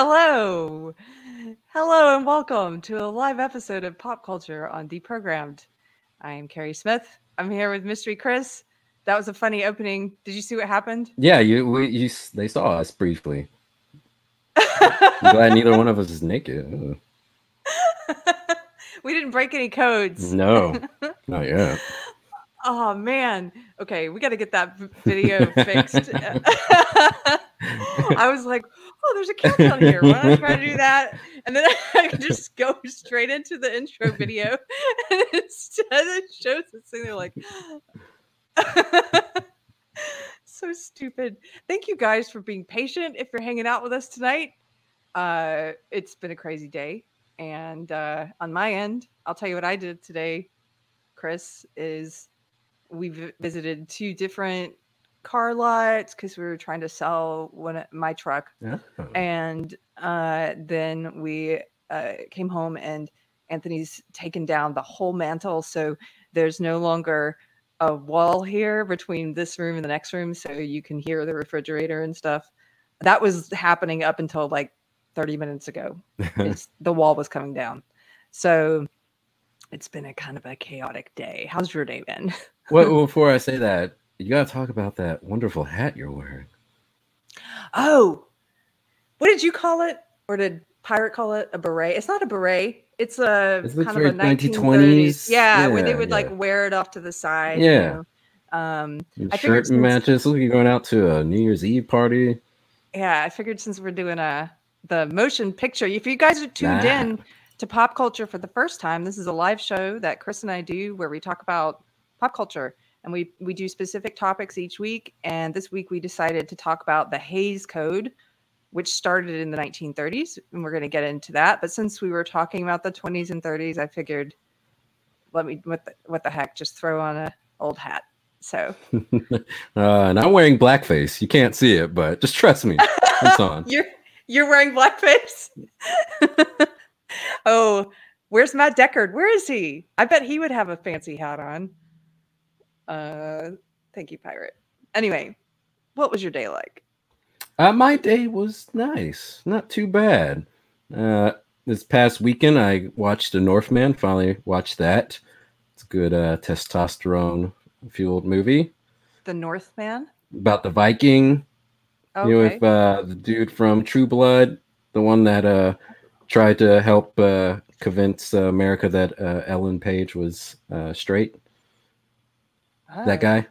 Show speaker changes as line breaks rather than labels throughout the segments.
Hello. Hello and welcome to a live episode of Popped Culture on Deprogrammed. I am Keri Smith. I'm here with Mystery Chris. That was a funny opening. Did you see what happened?
Yeah, you, we, you they saw us briefly. I'm glad neither one of us is naked.
we didn't break any codes.
No, not yet.
Oh man. Okay, we got to get that video fixed. I was like, oh, there's a countdown here. Why don't I try to do that? And then I could just go straight into the intro video. And instead it shows this thing, they're like, so stupid. Thank you guys for being patient. If you're hanging out with us tonight, uh, it's been a crazy day. And uh, on my end, I'll tell you what I did today, Chris, is we v- visited two different car lots because we were trying to sell one of my truck
Yeah.
and uh, then we uh, came home and anthony's taken down the whole mantle so there's no longer a wall here between this room and the next room so you can hear the refrigerator and stuff. That was happening up until like 30 minutes ago. The wall was coming down. So it's been a kind of a chaotic day. How's your day been?
Well, before I say that, you gotta talk about that wonderful hat you're wearing.
Oh, what did you call it? Or did Pirate call it a beret? It's not a beret. It's a kind of a
very
1930s.
1920s.
Yeah, where they
Yeah,
would like wear it off to the side. you
Yeah.
know. Um,
Your
I figured
shirt
since-
matches. Look, you're going out to a New Year's Eve party.
yeah, I figured since we're doing a the motion picture, if you guys are tuned
Nah.
in to Popped Culture for the first time, this is a live show that Chris and I do where we talk about pop culture and we we do specific topics each week. And this week we decided to talk about the Hays Code, which started in the 1930s, and we're going to get into that. But since we were talking about the 20s and 30s, I figured let me what the, what the heck, just throw on a old hat. So
uh, and I'm wearing blackface. You can't see it, but just trust me, it's on.
You're you're wearing blackface. oh, where's Matt Deckard? Where is he? I bet he would have a fancy hat on. Uh, thank you, pirate. Anyway, what was your day like?
Uh, my day was nice, not too bad. Uh, this past weekend, I watched The Northman. Finally watched that. It's a good uh, testosterone fueled movie
The Northman.
about the Viking.
Okay.
You know, with uh, the dude from True Blood, the one that uh, tried to help uh, convince uh, America that uh, Ellen Page was uh, straight. That
Oh,
guy.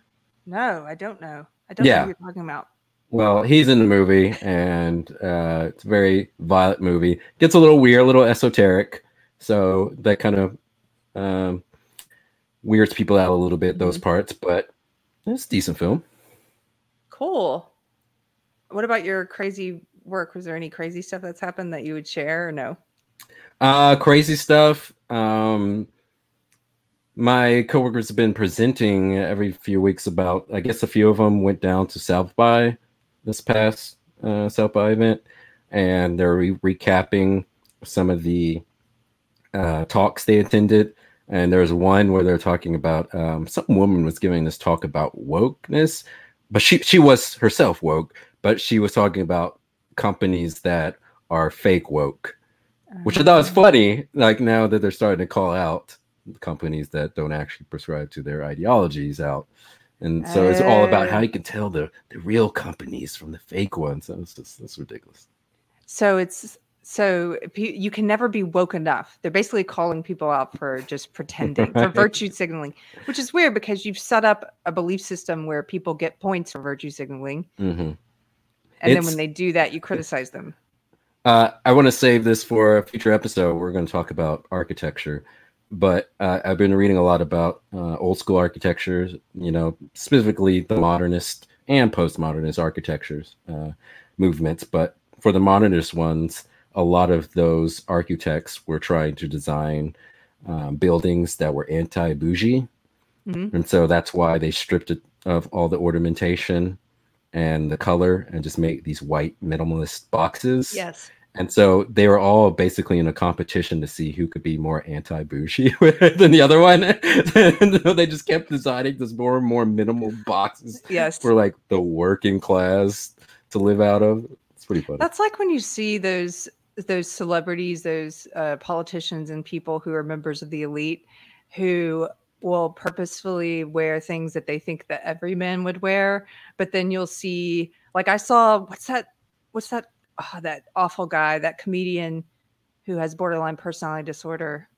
No, I don't know. I don't know
Yeah.
who you're talking about.
Well, he's in the movie, and uh, it's a very violent movie. Gets a little weird, a little esoteric, so that kind of um, weirds people out a little bit. Those parts, but it's a decent film.
Cool. What about your crazy work? Was there any crazy stuff that's happened that you would share or no?
Uh, crazy stuff. Um, my coworkers have been presenting every few weeks about. I guess a few of them went down to South by this past uh, South by event, and they're re- recapping some of the uh, talks they attended. And there's one where they're talking about um, some woman was giving this talk about wokeness, but she she was herself woke, but she was talking about companies that are fake woke which I thought was funny. Like now that they're starting to call out companies that don't actually prescribe to their ideologies out, and so it's all about how
Oh.
you can tell the the real companies from the fake ones. That's just that's ridiculous.
So it's so you can never be woke enough. They're basically calling people out for just pretending, for virtue signaling, which is weird because you've set up a belief system where people get points for virtue signaling,
hmm
and then when they do that, you criticize them.
Uh, I want to save this for a future episode. We're going to talk about architecture, but uh, I've been reading a lot about uh, old school architectures. You know, specifically the modernist and postmodernist architectures uh, movements. But for the modernist ones, a lot of those architects were trying to design um, buildings that were anti-bougie,
Mhm.
and so that's why they stripped it of all the ornamentation and the color and just make these white minimalist boxes.
Yes.
And so they were all basically in a competition to see who could be more anti-bougie than the other one. they just kept designing this more and more minimal boxes
Yes.
for like the working class to live out of. It's pretty funny.
That's like when you see those those celebrities, those uh, politicians, and people who are members of the elite who will purposefully wear things that they think that every man would wear, but then you'll see, like I saw, what's that? What's that? Oh, that awful guy, that comedian who has borderline personality disorder,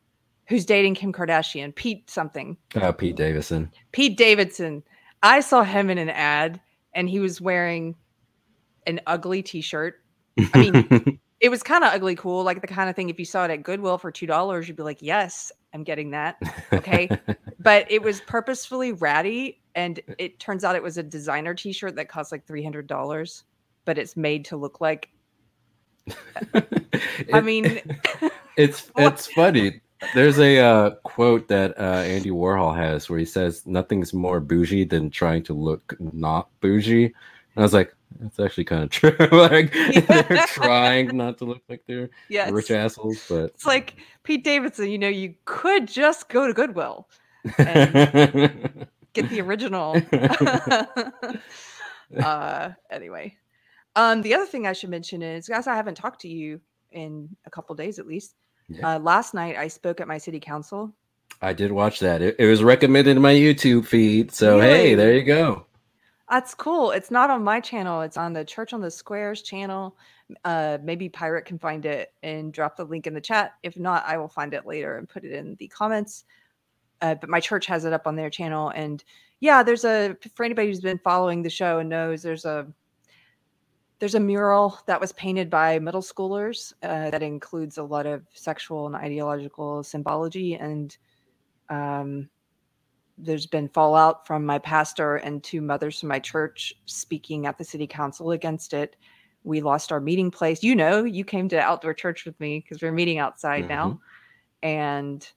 who's dating Kim Kardashian, Pete something.
Uh, Pete Davidson.
Pete Davidson. I saw him in an ad, and he was wearing an ugly T-shirt. I mean, it was kind of ugly cool, like the kind of thing if you saw it at Goodwill for two dollars, you'd be like, "Yes, I'm getting that." Okay, but it was purposefully ratty, and it turns out it was a designer T-shirt that cost like three hundred dollars, but it's made to look like. I mean,
it's it's funny. There's a uh, quote that uh, Andy Warhol has where he says, "Nothing's more bougie than trying to look not bougie." And I was like, "That's actually kind of true." like they're trying not to look like they're
yes.
rich assholes, but
it's like Pete Davidson. You know, you could just go to Goodwill and get the original. uh, anyway, um, the other thing I should mention is, guys, I haven't talked to you in a couple days at least.
Yeah.
Uh, last night I spoke at my city council.
I did watch that. It, it was recommended in my YouTube feed. So hey, there you go.
That's cool. It's not on my channel. It's on the Church on the Squares channel. Uh, maybe Pirate can find it and drop the link in the chat. If not, I will find it later and put it in the comments. Uh, but my church has it up on their channel. And yeah, there's a for anybody who's been following the show and knows there's a there's a mural that was painted by middle schoolers uh, that includes a lot of sexual and ideological symbology and um, there's been fallout from my pastor and two mothers from my church speaking at the city council against it. We lost our meeting place. You know, you came to outdoor church with me because we're meeting outside now. And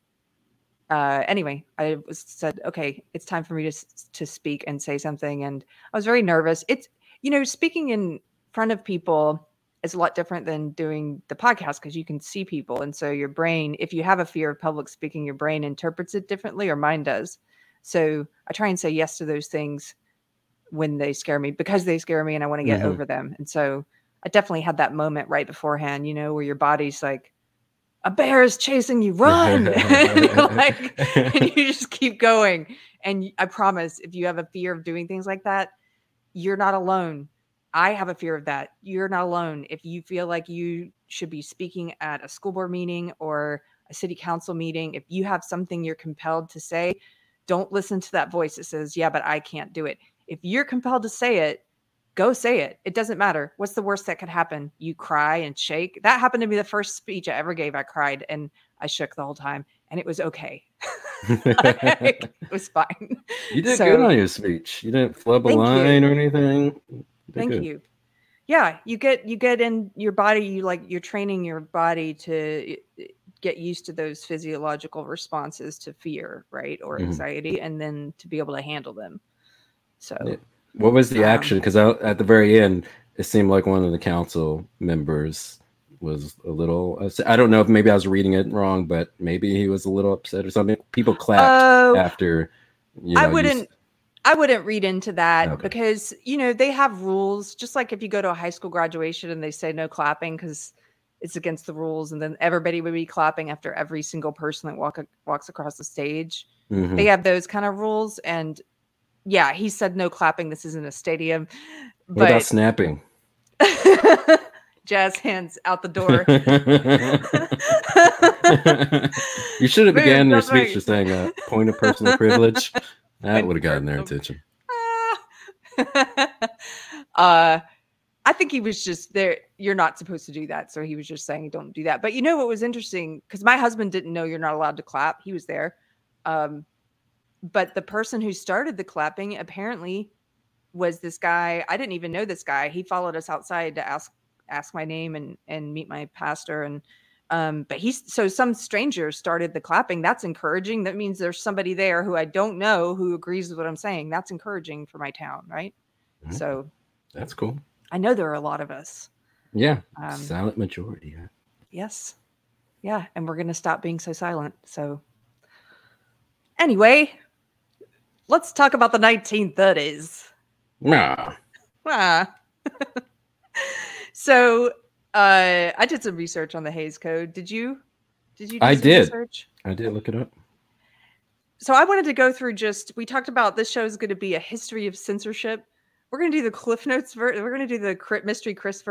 uh, anyway, I was said, okay, it's time for me to to speak and say something. And I was very nervous. It's you know, speaking in front of people is a lot different than doing the podcast because you can see people, and so your brain, if you have a fear of public speaking, your brain interprets it differently, or mine does. So I try and say yes to those things when they scare me because they scare me and I want to get
Mhm.
over them. And so I definitely had that moment right beforehand, you know, where your body's like, a bear is chasing you, run. and, like, and you just keep going. And I promise, if you have a fear of doing things like that, you're not alone. I have a fear of that. You're not alone. If you feel like you should be speaking at a school board meeting or a city council meeting, if you have something you're compelled to say, don't listen to that voice that says, Yeah, but I can't do it. If you're compelled to say it, go say it. It doesn't matter. What's the worst that could happen? You cry and shake. That happened to me the first speech I ever gave. I cried and I shook the whole time, and it was okay. Like, it was fine.
you did
So-
good on your speech. You didn't flub a
Thank you.
line or anything. You
Thank
good.
you. Yeah, you get you get in your body. You like you're training your body to uh, get used to those physiological responses to fear, right, or
Mhm.
anxiety, and then to be able to handle them. So
Yeah. What was the
Um,
action? Because at the very end, it seemed like one of the council members was a little. upset. I don't know if maybe I was reading it wrong, but maybe he was a little upset or something. People clapped
Oh,
after. You know,
I wouldn't.
s-
I wouldn't read into that
Okay.
because you know they have rules. Just like if you go to a high school graduation and they say no clapping because it's against the rules, and then everybody would be clapping after every single person that walk walks across the stage.
Mhm.
They have those kind of rules, and yeah, he said no clapping. This isn't a stadium,
What about snapping?
jazz hands out the door.
you should have began your speech with saying a point of personal privilege. That would have gotten their attention.
uh I think he was just there. You're not supposed to do that. So he was just saying, don't do that. But you know what was interesting? Because my husband didn't know you're not allowed to clap. He was there. Um, but the person who started the clapping apparently was this guy. I didn't even know this guy. He followed us outside to ask ask my name and and meet my pastor. And um, but he's so some stranger started the clapping. That's encouraging. That means there's somebody there who I don't know who agrees with what I'm saying. That's encouraging for my town, right?
Mhm.
So
That's cool.
I know there are a lot of us.
Yeah,
Um,
silent majority. huh?
yes. Yeah. And we're going to stop being so silent. So, anyway, let's talk about the 1930s.
Nah.
Ah. So uh, I did some research on the Hays Code. Did you? Did you? Do
I
some
did.
Research?
I did look it up.
So I wanted to go through just. We talked about this show is going to be a history of censorship. We're going to do the Cliff Notes. Ver- we're going to do the Crit Mystery Chris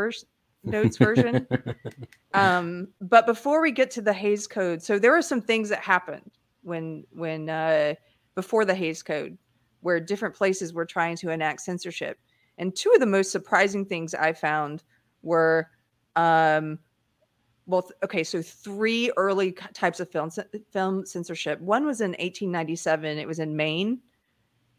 notes version. um, but before we get to the Hays Code, so there are some things that happened when when uh, before the Hays Code, where different places were trying to enact censorship, and two of the most surprising things I found were, um, well, th- okay, so three early types of film film censorship. One was in 1897. It was in Maine.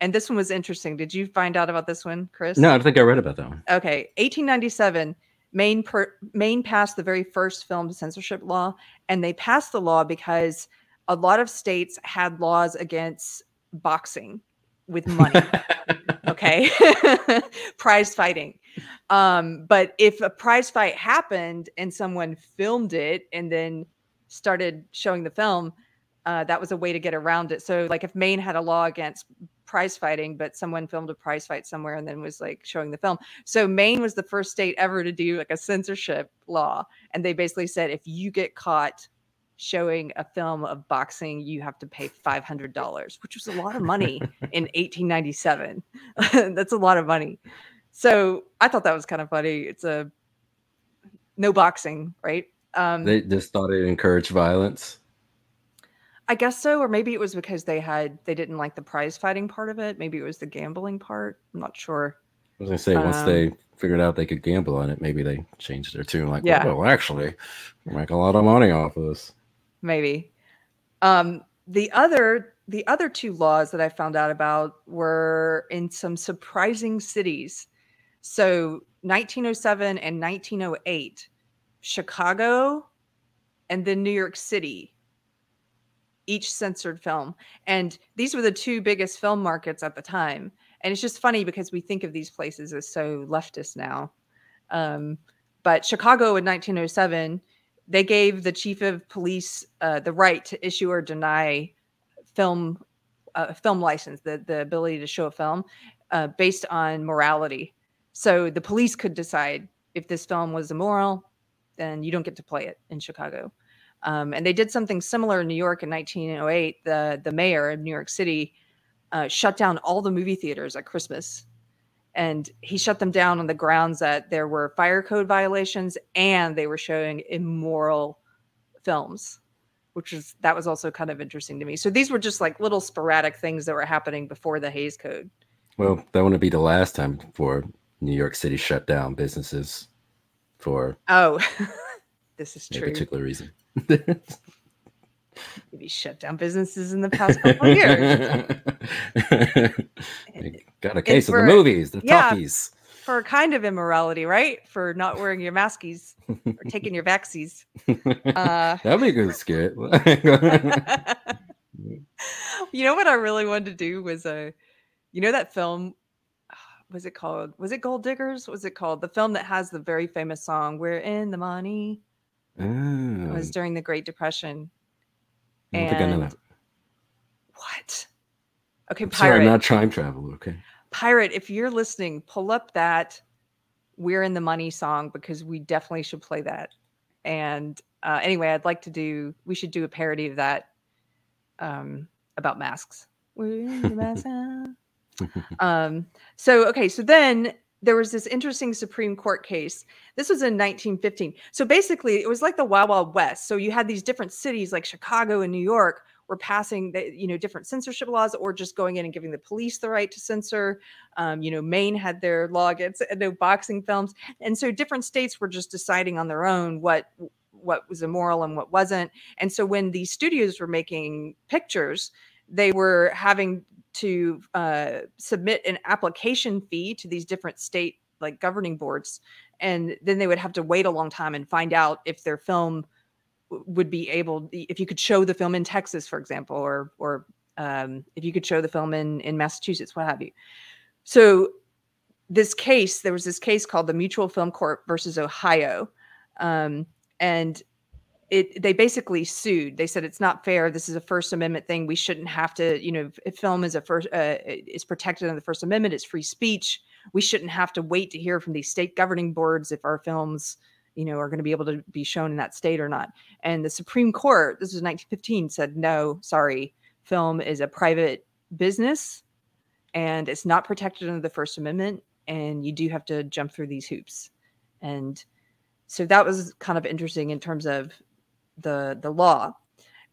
And this one was interesting. Did you find out about this one, Chris?
no, I don't think I read about that one.
Okay, 1897, Maine per, Maine passed the very first film censorship law, and they passed the law because a lot of states had laws against boxing with money. okay, prize fighting. Um, but if a prize fight happened and someone filmed it and then started showing the film, uh, that was a way to get around it. So, like, if Maine had a law against prize fighting, but someone filmed a prize fight somewhere and then was like showing the film. So Maine was the first state ever to do like a censorship law. And they basically said if you get caught showing a film of boxing, you have to pay $500, which was a lot of money in 1897. That's a lot of money. So I thought that was kind of funny. It's a no boxing, right? Um,
They just thought it encouraged violence.
I guess so, or maybe it was because they had they didn't like the prize fighting part of it. Maybe it was the gambling part. I'm not sure.
I was gonna say once
Um,
they figured out they could gamble on it, maybe they changed their tune. Like,
Yeah.
well, actually, we make a lot of money off of this.
Maybe. Um, the other the other two laws that I found out about were in some surprising cities. So 1907 and 1908, Chicago and then New York City each censored film. And these were the two biggest film markets at the time. And it's just funny because we think of these places as so leftist now. Um, but Chicago in 1907, they gave the chief of police uh, the right to issue or deny film uh, film license, the the ability to show a film uh, based on morality. So the police could decide if this film was immoral, then you don't get to play it in Chicago. Um, and they did something similar in New York in 1908. The the mayor of New York City uh, shut down all the movie theaters at Christmas, and he shut them down on the grounds that there were fire code violations and they were showing immoral films, which is that was also kind of interesting to me. So these were just like little sporadic things that were happening before the Hays Code.
Well, that wouldn't be the last time for New York City shut down businesses for
Oh, this is
a
true.
particular reason.
Maybe shut down businesses in the past couple of years.
Got a case of the movies, the
yeah.
talkies.
for a kind of immorality, right? For not wearing your maskies or taking your vaxies. Uh,
That'd be a good skit.
you know what I really wanted to do was a, uh, you know that film, was it called? Was it Gold Diggers? Was it called the film that has the very famous song "We're in the Money"? It was during the Great Depression.
I don't think I know that.
What? Okay,
I'm sorry,
pirate.
I'm not time travel. Okay.
pirate. If you're listening, pull up that "We're in the Money" song because we definitely should play that. And uh, anyway, I'd like to do. We should do a parody of that um, about masks. We're in the mask. um, so okay, so then there was this interesting Supreme Court case. This was in 1915. So basically, it was like the Wild Wild West. So you had these different cities like Chicago and New York were passing, the, you know, different censorship laws, or just going in and giving the police the right to censor. Um, you know, Maine had their law against no boxing films, and so different states were just deciding on their own what what was immoral and what wasn't. And so when these studios were making pictures, they were having to uh, submit an application fee to these different state like governing boards and then they would have to wait a long time and find out if their film would be able if you could show the film in texas for example or or um, if you could show the film in in massachusetts what have you. So this case there was this case called the mutual film corp versus ohio um, and it they basically sued. They said it's not fair. This is a First Amendment thing. We shouldn't have to, you know, if film is a first uh, is protected under the First Amendment. It's free speech. we shouldn't have to wait to hear from these state governing boards if our films you know are going to be able to be shown in that state or not and the supreme court this was 1915 said no sorry film is a private business and it's not protected under the first amendment and you do have to jump through these hoops and so that was kind of interesting in terms of the the law.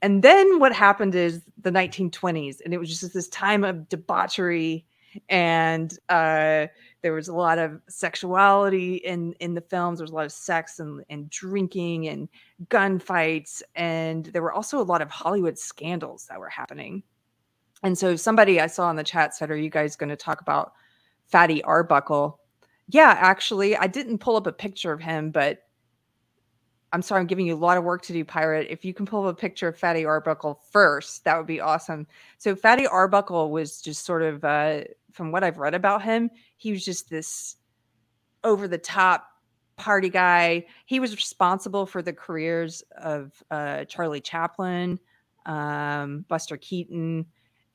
And then what happened is the 1920s and it was just this time of debauchery and uh, there was a lot of sexuality in in the films. There was a lot of sex and, and drinking and gunfights and there were also a lot of hollywood scandals that were happening. And so somebody i saw in the chat said are you guys going to talk about fatty arbuckle? Yeah actually i didn't pull up a picture of him but I'm sorry, I'm giving you a lot of work to do, Pirate. If you can pull up a picture of Fatty Arbuckle first, that would be awesome. So Fatty Arbuckle was just sort of, uh, from what I've read about him, he was just this over the top party guy. He was responsible for the careers of uh, Charlie Chaplin, um, Buster Keaton,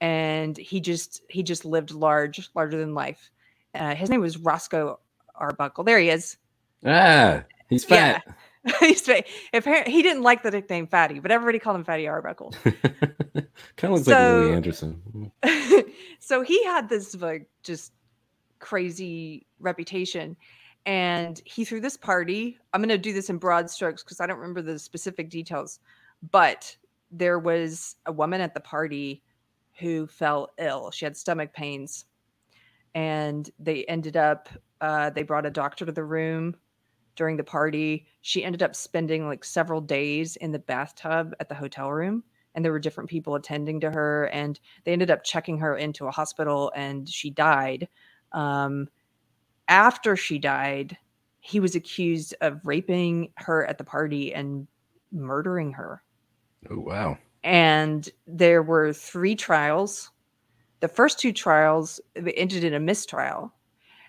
and he just he just lived large, larger than life. Uh, his name was Roscoe Arbuckle. There he is.
Ah, he's fat.
Yeah. Apparently he didn't like the nickname Fatty, but everybody called him Fatty Arbuckle.
kind of looks so, like Louie Anderson.
so he had this like just crazy reputation, and he threw this party. I'm going to do this in broad strokes because I don't remember the specific details, but there was a woman at the party who fell ill. She had stomach pains, and they ended up. Uh, they brought a doctor to the room during the party. She ended up spending like several days in the bathtub at the hotel room and there were different people attending to her and they ended up checking her into a hospital and she died. Um, after she died he was accused of raping her at the party and murdering her.
Oh wow.
And there were three trials. The first two trials ended in a mistrial.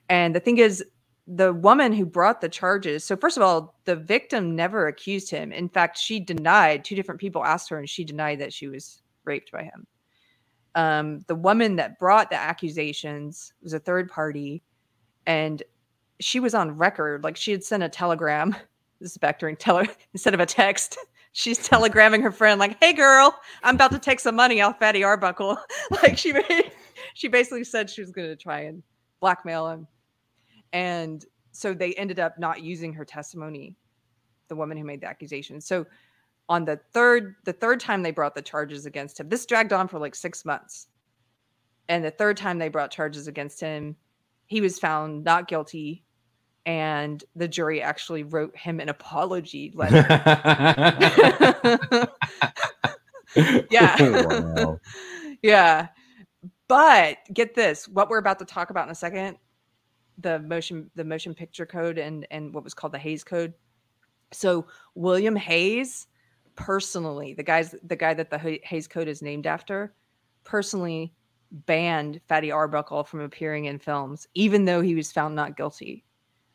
And the thing is the woman who brought the charges. So first of all the victim never accused him. In fact she denied two different people asked her and she denied that she was raped by him. Um, the woman that brought the accusations was a third party and she was on record like she had sent a telegram. This is back during tele instead of a text she's telegramming her friend like hey girl i'm about to take some money off fatty arbuckle. Like she she basically said she was going to try and blackmail him and so they ended up not using her testimony the woman who made the accusation. So on the third the third time they brought the charges against him this dragged on for like six months. And the third time they brought charges against him he was found not guilty and the jury actually wrote him an apology letter. Yeah. Wow. yeah. But get this what we're about to talk about in a second the motion the motion picture code and and what was called the Hays Code. So William Hays personally, the guys the guy that the Hays Code is named after, personally banned Fatty Arbuckle from appearing in films, even though he was found not guilty,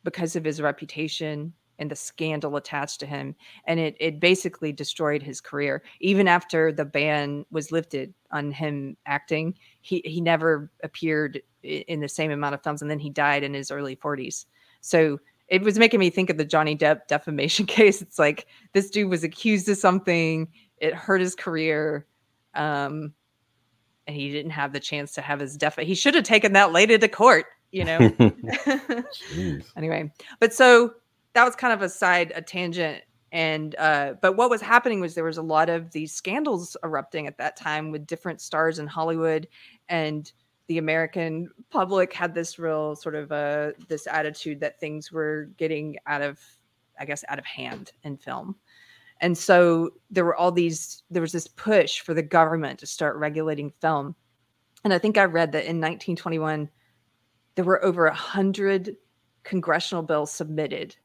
because of his reputation and the scandal attached to him. And it it basically destroyed his career. Even after the ban was lifted on him acting, he he never appeared in the same amount of films, and then he died in his early 40s. So it was making me think of the Johnny Depp defamation case. It's like this dude was accused of something, it hurt his career, um, and he didn't have the chance to have his def. He should have taken that lady to court, you know. anyway, but so that was kind of a side, a tangent. And uh, but what was happening was there was a lot of these scandals erupting at that time with different stars in Hollywood, and the American public had this real sort of uh, this attitude that things were getting out of, I guess, out of hand in film. And so there were all these, there was this push for the government to start regulating film. And I think I read that in 1921, there were over a hundred congressional bills submitted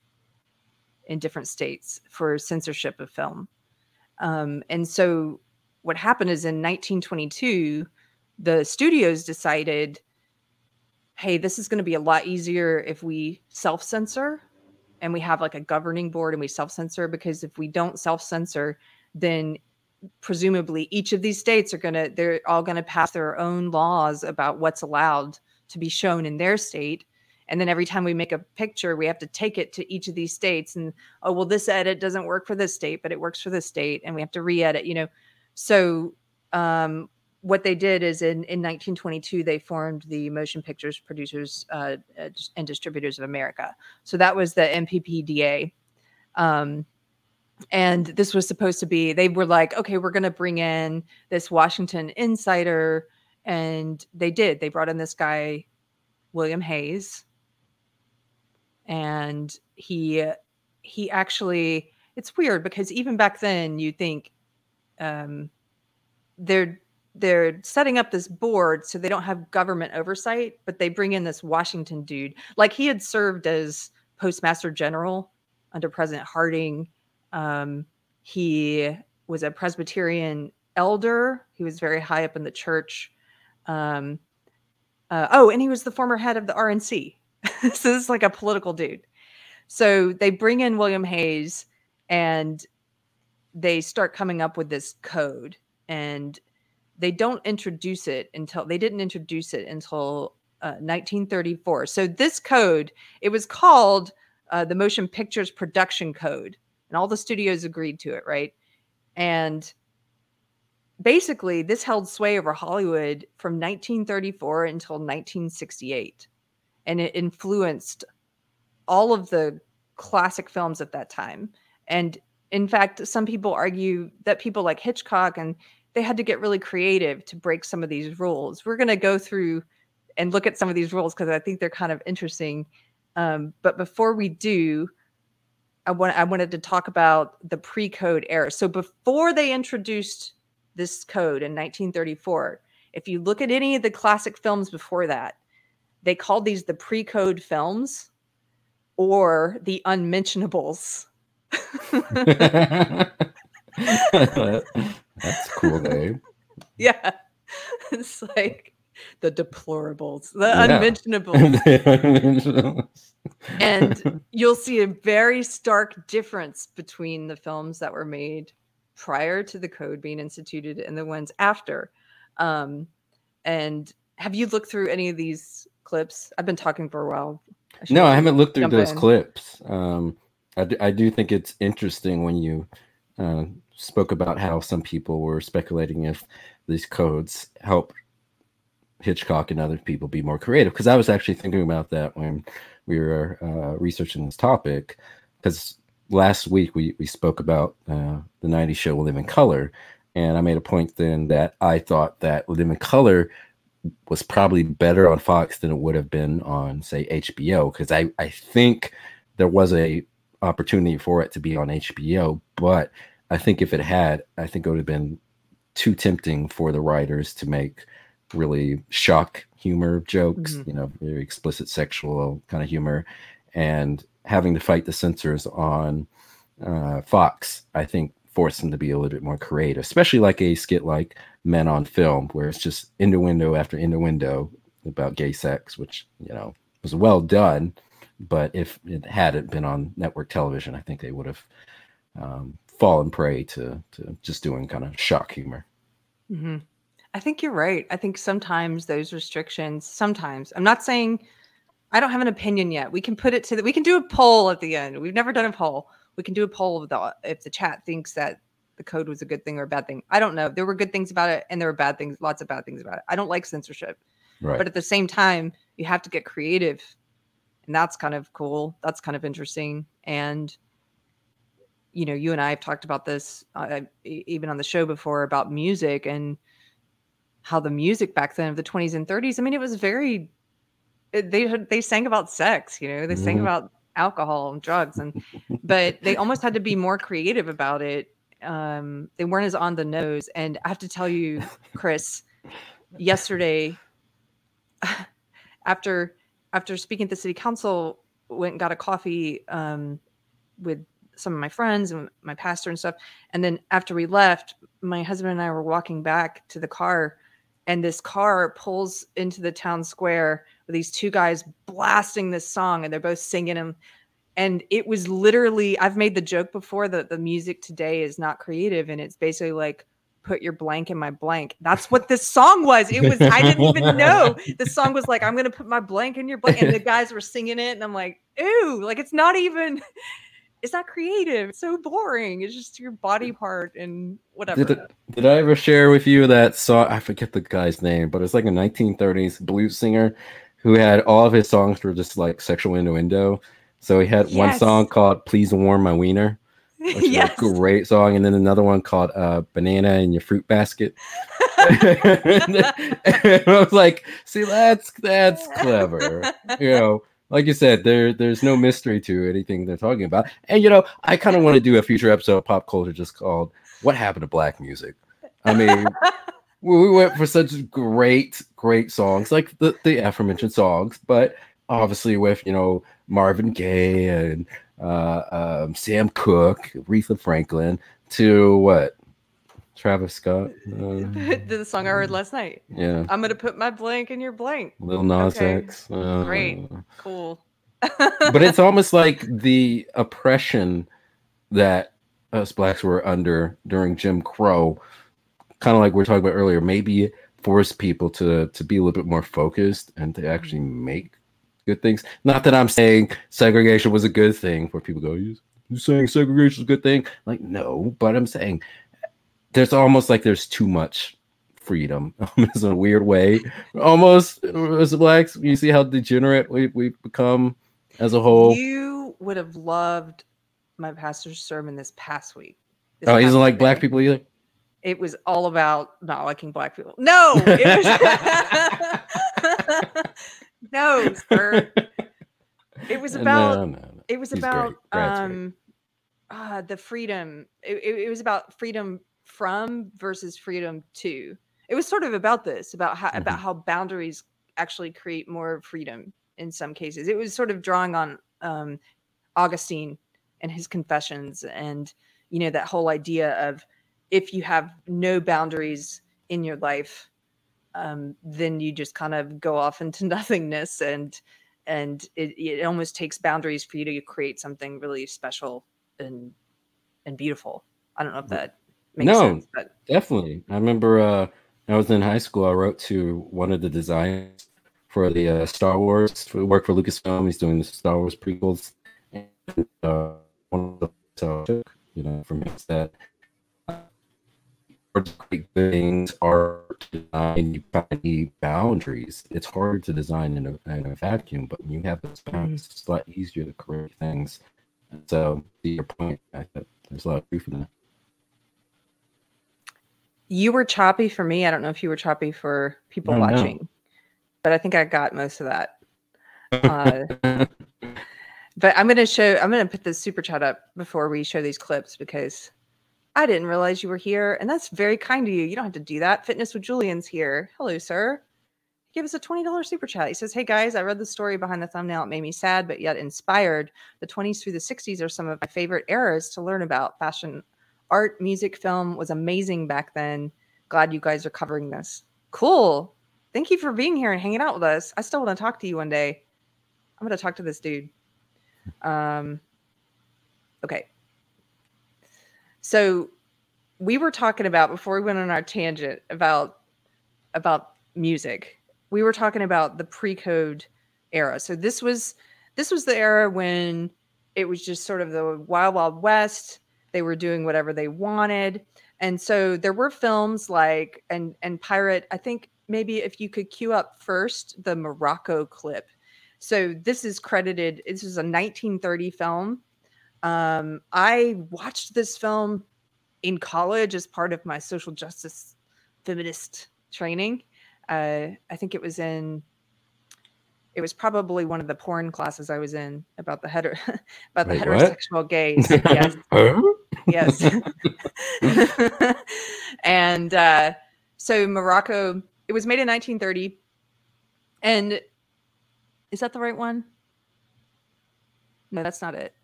in different states for censorship of film. Um, and so what happened is in 1922, the studios decided hey this is going to be a lot easier if we self censor and we have like a governing board and we self censor because if we don't self censor then presumably each of these states are going to they're all going to pass their own laws about what's allowed to be shown in their state and then every time we make a picture we have to take it to each of these states and oh well this edit doesn't work for this state but it works for this state and we have to re-edit you know. So um, what they did is in, in 1922 they formed the motion pictures producers uh, uh and distributors of america. So that was the mppda um, and this was supposed to be they were like okay we're going to bring in this washington insider and they did. They brought in this guy william hays and he he actually it's weird because even back then you think um they're they're setting up this board so they don't have government oversight but they bring in this washington dude. Like he had served as postmaster general under president harding. Um, he was a presbyterian elder. He was very high up in the church. Um, uh, oh and he was the former head of the rnc so this is like a political dude. So they bring in William Hays and they start coming up with this code and they don't introduce it until they didn't introduce it until uh, 1934. So this code, it was called uh, the Motion Pictures Production Code, and all the studios agreed to it, right? And basically, this held sway over Hollywood from 1934 until 1968 and it influenced all of the classic films at that time. And in fact, some people argue that people like Hitchcock and they had to get really creative to break some of these rules. We're going to go through and look at some of these rules because I think they're kind of interesting. Um, but before we do, I want I wanted to talk about the pre-code era. So before they introduced this code in 1934, if you look at any of the classic films before that, they called these the pre-code films or the unmentionables.
That's cool, babe.
Yeah. It's like the deplorables, the yeah. unmentionables. and you'll see a very stark difference between the films that were made prior to the code being instituted and the ones after. Um, and have you looked through any of these clips? I've been talking for a while.
I no, I haven't looked through those in. clips. Um, I, do, I do think it's interesting when you uh, spoke about how some people were speculating if these codes help Hitchcock and other people be more creative. Because I was actually thinking about that when we were uh, researching this topic. Because last week we, we spoke about uh, the 90s show Live in Color. And I made a point then that I thought that Live in Color was probably better on Fox than it would have been on, say, HBO. Because I, I think there was a opportunity for it to be on HBO, but I think if it had, I think it would have been too tempting for the writers to make really shock humor jokes, mm-hmm. you know, very explicit sexual kind of humor, and having to fight the censors on uh, Fox, I think forced them to be a little bit more creative, especially like a skit like Men on Film, where it's just innuendo after innuendo about gay sex, which, you know, was well done. But if it hadn't been on network television, I think they would have um, fallen prey to, to just doing kind of shock humor.
Mm-hmm. I think you're right. I think sometimes those restrictions, sometimes, I'm not saying I don't have an opinion yet. We can put it to the, we can do a poll at the end. We've never done a poll we can do a poll of the if the chat thinks that the code was a good thing or a bad thing. I don't know. There were good things about it and there were bad things, lots of bad things about it. I don't like censorship. Right. But at the same time, you have to get creative. And that's kind of cool. That's kind of interesting. And you know, you and I have talked about this uh, even on the show before about music and how the music back then of the 20s and 30s. I mean, it was very they they sang about sex, you know. They mm-hmm. sang about alcohol and drugs and but they almost had to be more creative about it um they weren't as on the nose and i have to tell you chris yesterday after after speaking to the city council went and got a coffee um with some of my friends and my pastor and stuff and then after we left my husband and i were walking back to the car and this car pulls into the town square these two guys blasting this song and they're both singing them and it was literally i've made the joke before that the music today is not creative and it's basically like put your blank in my blank. That's what this song was. It was, I didn't even know. The song was like, I'm going to put my blank in your blank. And the guys were singing it. And I'm like, ooh, like it's not even, it's not creative. It's so boring. It's just your body part and whatever.
Did, did I ever share with you that song? I forget the guy's name, but it's like a 1930s blues singer who had all of his songs were just like sexual innuendo. So he had yes. one song called "Please Warm My Wiener," which yes. is a great song, and then another one called uh, "Banana in Your Fruit Basket." I was like, "See, that's that's clever," you know like you said, there there's no mystery to anything they're talking about. And you know, I kind of want to do a future episode of Popped Culture just called "What Happened to Black Music." I mean, we went for such great, great songs, like the the aforementioned songs, but obviously with you know Marvin Gaye and uh, um, Sam Cooke, Aretha Franklin, to what Travis Scott. Uh,
the song I heard last night.
Yeah.
I'm gonna put my blank in your blank.
Lil Nas okay. X. Uh,
Great. Cool.
but it's almost like the oppression that us blacks were under during Jim Crow, kind of like we are talking about earlier, maybe force people to to be a little bit more focused and to actually mm-hmm. make good things. Not that I'm saying segregation was a good thing for people to go, you saying segregation is a good thing? Like, no, but I'm saying there's almost like there's too much freedom in a weird way. Almost as blacks, you see how degenerate we, we've become as a whole.
You would have loved my pastor's sermon this past week.
This oh, he doesn't like black people either?
It was all about not liking black people. No, it was no, sir. It was about no, no, no. it was He's about um uh the freedom. It, it, it was about freedom from versus freedom to. It was sort of about this, about how mm-hmm. about how boundaries actually create more freedom in some cases. It was sort of drawing on um, Augustine and his confessions, and you know that whole idea of if you have no boundaries in your life, um, then you just kind of go off into nothingness, and and it, it almost takes boundaries for you to create something really special and and beautiful. I don't know if that no, sense, but...
definitely. I remember uh, I was in high school. I wrote to one of the designers for the uh, Star Wars. We work for Lucasfilm. He's doing the Star Wars prequels. And uh, one of the so you know from him is that great things are design. You need boundaries. It's hard to design in a, in a vacuum, but when you have those boundaries, it's a lot easier to create things. And so, to your point, I think there's a lot of truth in that.
You were choppy for me. I don't know if you were choppy for people oh, watching, no. but I think I got most of that. Uh, but I'm going to show, I'm going to put this super chat up before we show these clips because I didn't realize you were here. And that's very kind of you. You don't have to do that. Fitness with Julian's here. Hello, sir. Give us a $20 super chat. He says, Hey guys, I read the story behind the thumbnail. It made me sad, but yet inspired. The 20s through the 60s are some of my favorite eras to learn about fashion art, music, film was amazing back then. Glad you guys are covering this. Cool. Thank you for being here and hanging out with us. I still want to talk to you one day. I'm going to talk to this dude. Um, okay. So we were talking about before we went on our tangent about about music. We were talking about the pre-code era. So this was this was the era when it was just sort of the wild wild west they were doing whatever they wanted. And so there were films like and and Pirate, I think maybe if you could cue up first the Morocco clip. So this is credited, this is a 1930 film. Um, I watched this film in college as part of my social justice feminist training. Uh, I think it was in it was probably one of the porn classes I was in about the heter about Wait, the heterosexual what? gays. Yes yes. and uh, so Morocco, it was made in 1930. And is that the right one? No, that's not it.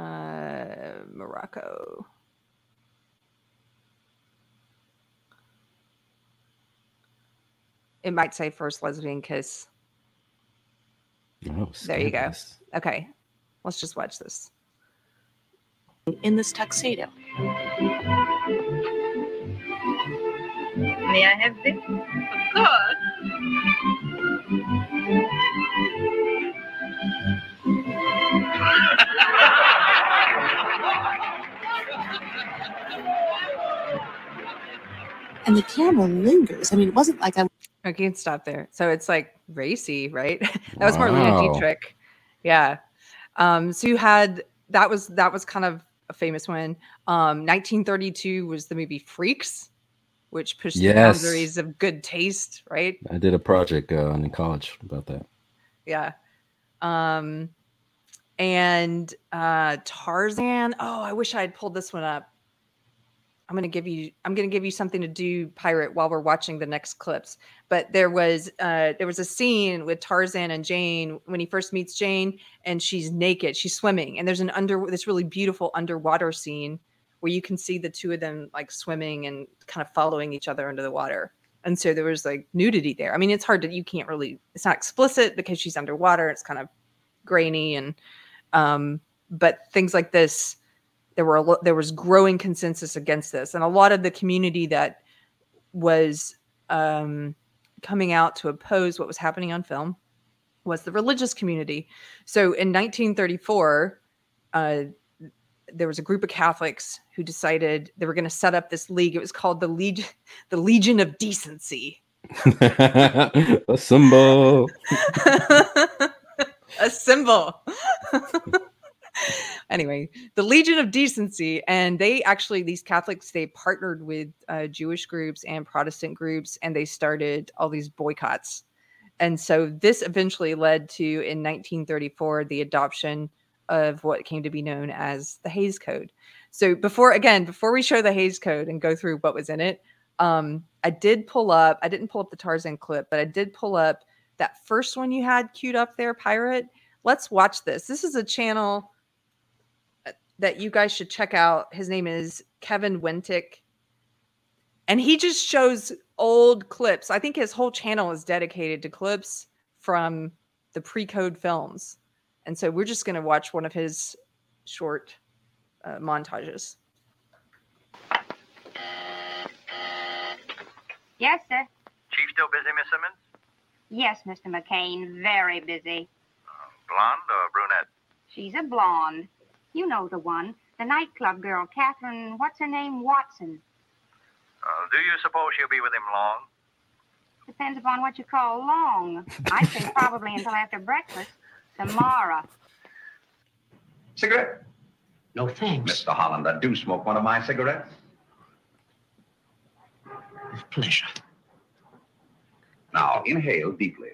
Uh, Morocco. It might say first lesbian kiss. Oh, there you go. Okay, let's just watch this
in this tuxedo. May I have this?
Of course.
And the camera lingers. I mean, it wasn't like I
I can stop there. So it's like racy, right? that was more
Wow.
Dietrich. Yeah. Um, so you had that was that was kind of a famous one. Um, 1932 was the movie Freaks, which pushed
Yes.
the boundaries of good taste, right?
I did a project uh, in college about that.
Yeah. Um, and uh, Tarzan. Oh, I wish I had pulled this one up. I'm gonna give you. I'm gonna give you something to do, pirate, while we're watching the next clips. But there was uh, there was a scene with Tarzan and Jane when he first meets Jane, and she's naked, she's swimming, and there's an under this really beautiful underwater scene where you can see the two of them like swimming and kind of following each other under the water. And so there was like nudity there. I mean, it's hard to you can't really it's not explicit because she's underwater. It's kind of grainy and um but things like this there were a lo- there was growing consensus against this and a lot of the community that was um coming out to oppose what was happening on film was the religious community. So in 1934 uh there was a group of Catholics who decided they were going to set up this league. It was called the Legion, the Legion of Decency.
a symbol.
a symbol. anyway, the Legion of Decency, and they actually these Catholics they partnered with uh, Jewish groups and Protestant groups, and they started all these boycotts. And so this eventually led to in 1934 the adoption of what came to be known as the Hays Code. So before again, before we show the Hays Code and go through what was in it, um, I did pull up. I didn't pull up the Tarzan clip, but I did pull up that first one you had queued up there, Pirate. Let's watch this. This is a channel that you guys should check out. His name is Kevin Wentick. And he just shows old clips. I think his whole channel is dedicated to clips from the pre-code films. And so we're just going to watch one of his short uh, montages.
Yes, sir.
Chief still busy, Miss Simmons?
Yes, Mr. McCain. Very busy.
Blonde or brunette?
She's a blonde. You know the one. The nightclub girl, Catherine, what's her name? Watson.
Uh, do you suppose she'll be with him long?
Depends upon what you call long. I think probably until after breakfast. Tomorrow.
Cigarette?
No thanks.
Mr. Holland, I do smoke one of my cigarettes.
With pleasure.
Now, inhale deeply.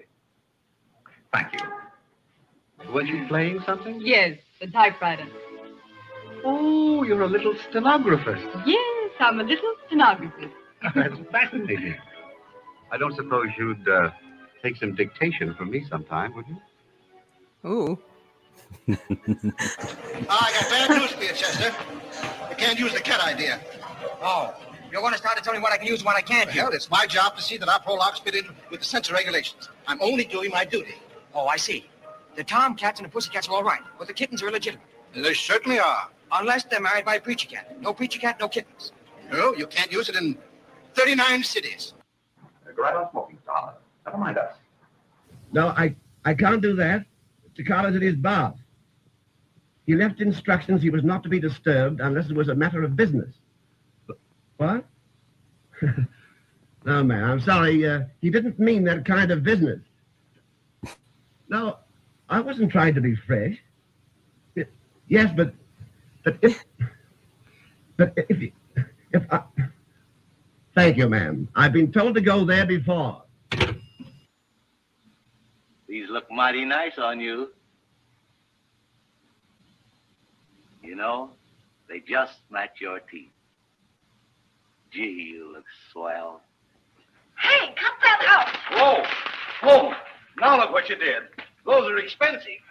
Thank you.
Was you playing something?
Yes, the typewriter.
Oh, you're a little stenographer.
Yes, I'm a little stenographer.
That's fascinating. I don't suppose you'd uh, take some dictation from me sometime, would you?
Ooh.
I got bad news for you, Chester. You can't use the cat idea.
Oh, you're going to start to tell me what I can use and what I can't
Hell,
use.
it's my job to see that our prologues fit in with the censor regulations. I'm only doing my duty.
Oh, I see. The tomcats and the pussycats are all right, but the kittens are illegitimate.
They certainly are.
Unless they're married by a preacher cat. No preacher cat, no kittens.
No, you can't use it in 39 cities.
Go right on smoking, Mr. Never mind us.
No, I, I can't do that. Mr. Collins at his bath. He left instructions he was not to be disturbed unless it was a matter of business. What? no, man, I'm sorry. Uh, he didn't mean that kind of business. No, I wasn't trying to be fresh. Yes, but, but if, but if, if I, thank you, ma'am. I've been told to go there before.
These look mighty nice on you. You know, they just match your teeth. Gee, you look swell.
Hey, cut that out!
Whoa! Whoa! Now look what you did. Those are expensive.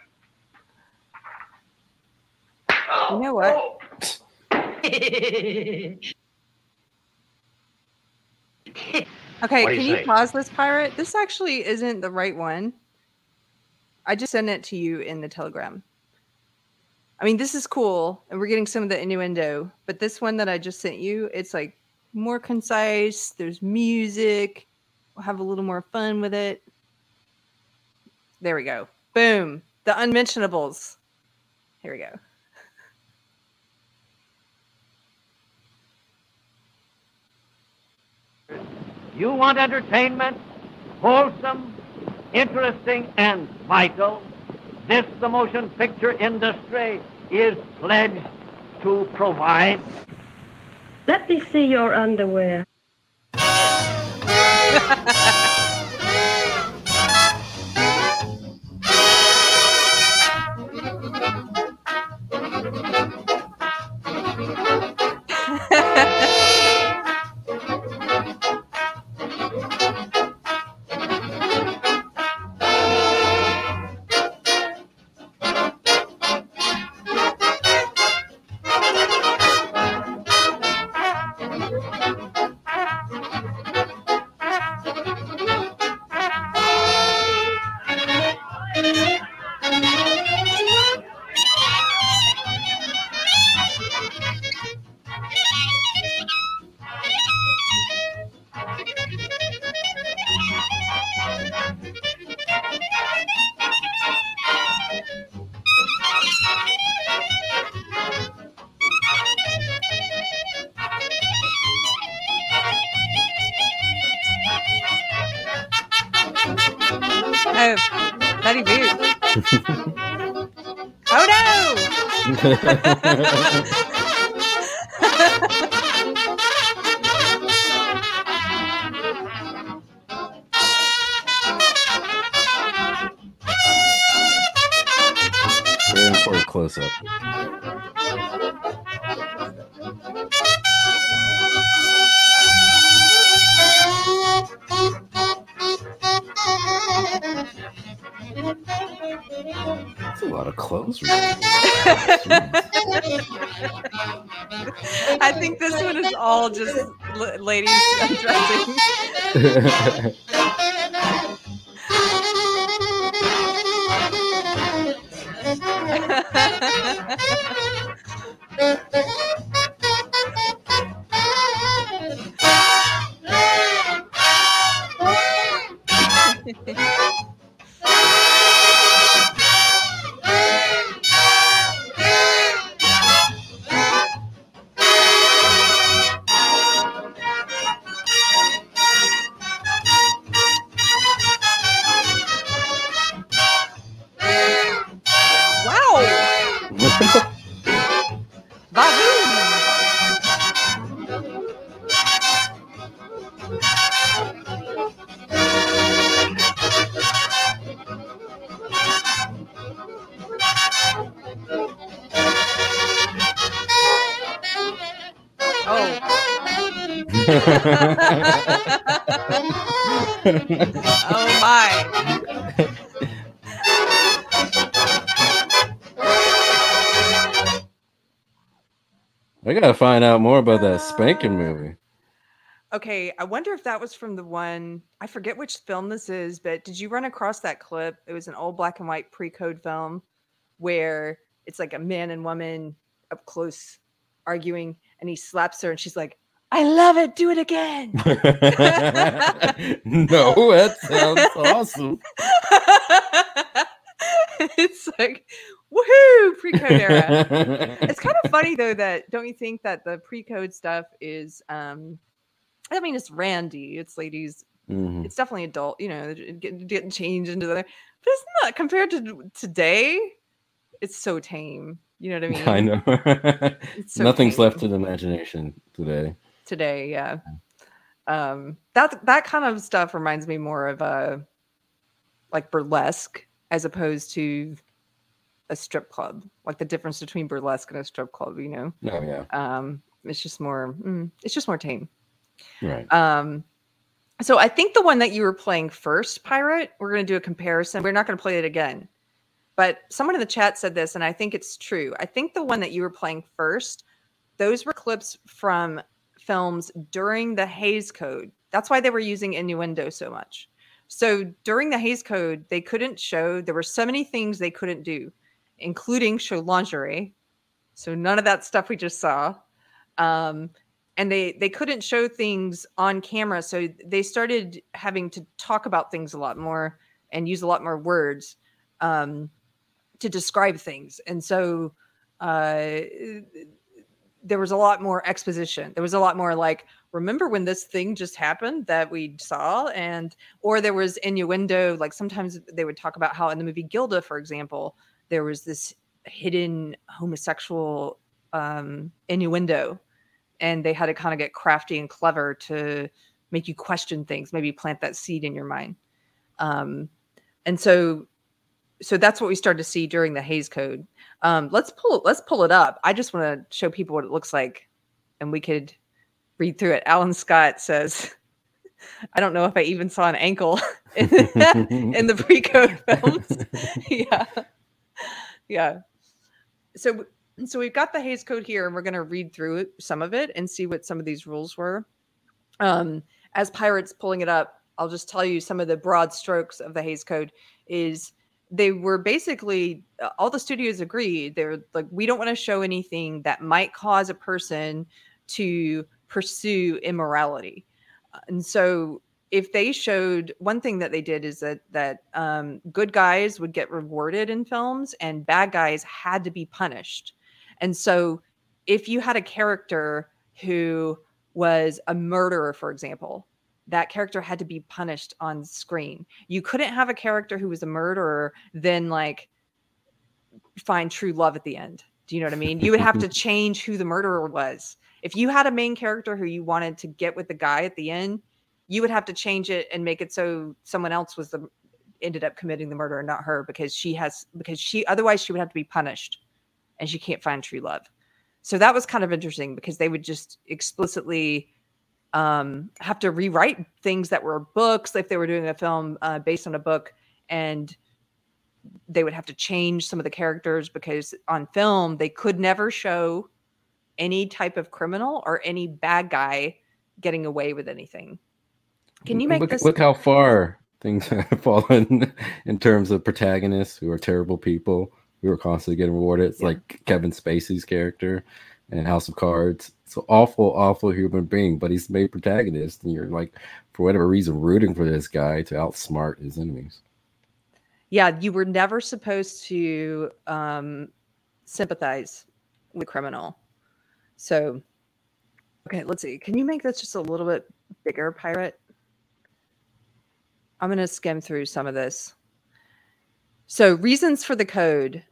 You know what? Okay,
What
can
you
you pause this pirate? This actually isn't the right one. I just sent it to you in the telegram. I mean, this is cool, and we're getting some of the innuendo, but this one that I just sent you, it's like more concise. There's music. We'll have a little more fun with it. There we go. Boom. The unmentionables. Here we go.
You want entertainment, wholesome, interesting, and vital. This the motion picture industry is pledged to provide.
Let me see your underwear.
I think this one is all just l- ladies undressing.
out more about that uh, spanking movie.
Okay, I wonder if that was from the one. I forget which film this is, but did you run across that clip? It was an old black and white pre-code film where it's like a man and woman up close arguing, and he slaps her, and she's like, "I love it. Do it again."
no, that sounds awesome.
it's like woohoo pre-code era it's kind of funny though that don't you think that the pre-code stuff is um i mean it's randy it's ladies
Mhm.
it's definitely adult you know getting, getting changed into the but it's not compared to today it's so tame you know what i mean
I know.
So
Nothing's
tame.
left to the imagination today.
today yeah um that that kind of stuff reminds me more of a like burlesque as opposed to a strip club like the difference between burlesque and a strip club you know
Oh yeah.
um it's just more mm, it's just more tame
Right.
um so i think the one that you were playing first pirate we're going to do a comparison we're not going to play it again but someone in the chat said this and i think it's true i think the one that you were playing first those were clips from films during the Hays Code. That's why they were using innuendo so much. So during the Hays Code, they couldn't show, there were so many things they couldn't do, including show lingerie. So none of that stuff we just saw. Um, and they they couldn't show things on camera so they started having to talk about things a lot more and use a lot more words um, to describe things and so uh, there was a lot more exposition there was a lot more like remember when this thing just happened that we saw and or there was innuendo like sometimes they would talk about how in the movie gilda for example there was this hidden homosexual um, innuendo and they had to kind of get crafty and clever to make you question things maybe plant that seed in your mind um, and so so that's what we started to see during the Hays Code. Um, let's pull let's pull it up. I just want to show people what it looks like, and we could read through it. Alan Scott says, "I don't know if I even saw an ankle in, in the pre-code films." yeah, yeah. So so we've got the Hays Code here, and we're going to read through some of it and see what some of these rules were. Um, as pirates pulling it up, I'll just tell you some of the broad strokes of the Hays Code. Is they were basically uh, all the studios agreed they're like we don't want to show anything that might cause a person to pursue immorality Uh, and so if they showed one thing that they did is that that um, good guys would get rewarded in films and bad guys had to be punished and so if you had a character who was a murderer for example that character had to be punished on screen. You couldn't have a character who was a murderer then like find true love at the end. Do you know what I mean? You would have to change who the murderer was. If you had a main character who you wanted to get with the guy at the end, you would have to change it and make it so someone else was the ended up committing the murder and not her because she has because she otherwise she would have to be punished and she can't find true love. So that was kind of interesting because they would just explicitly um, have to rewrite things that were books if they were doing a film uh, based on a book and they would have to change some of the characters because on film they could never show any type of criminal or any bad guy getting away with anything can you make
look,
this
look how far things have fallen in terms of protagonists who are terrible people who are constantly getting rewarded. It's like Kevin Spacey's character in House of Cards. It's an awful, awful human being, but he's made protagonist, and you're like, for whatever reason, rooting for this guy to outsmart his enemies.
yeah you were never supposed to um, sympathize with the criminal so okay let's see can you make this just a little bit bigger pirate i'm going to skim through some of this so reasons for the code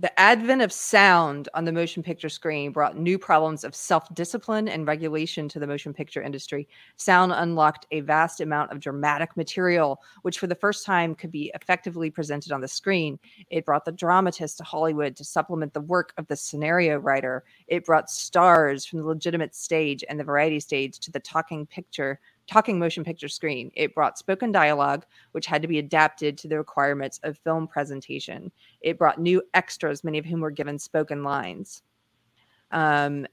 the advent of sound on the motion picture screen brought new problems of self discipline and regulation to the motion picture industry. Sound unlocked a vast amount of dramatic material, which for the first time could be effectively presented on the screen. It brought the dramatist to Hollywood to supplement the work of the scenario writer. It brought stars from the legitimate stage and the variety stage to the talking picture talking motion picture screen. It brought spoken dialogue, which had to be adapted to the requirements of film presentation. It brought new extras, many of whom were given spoken lines. Um,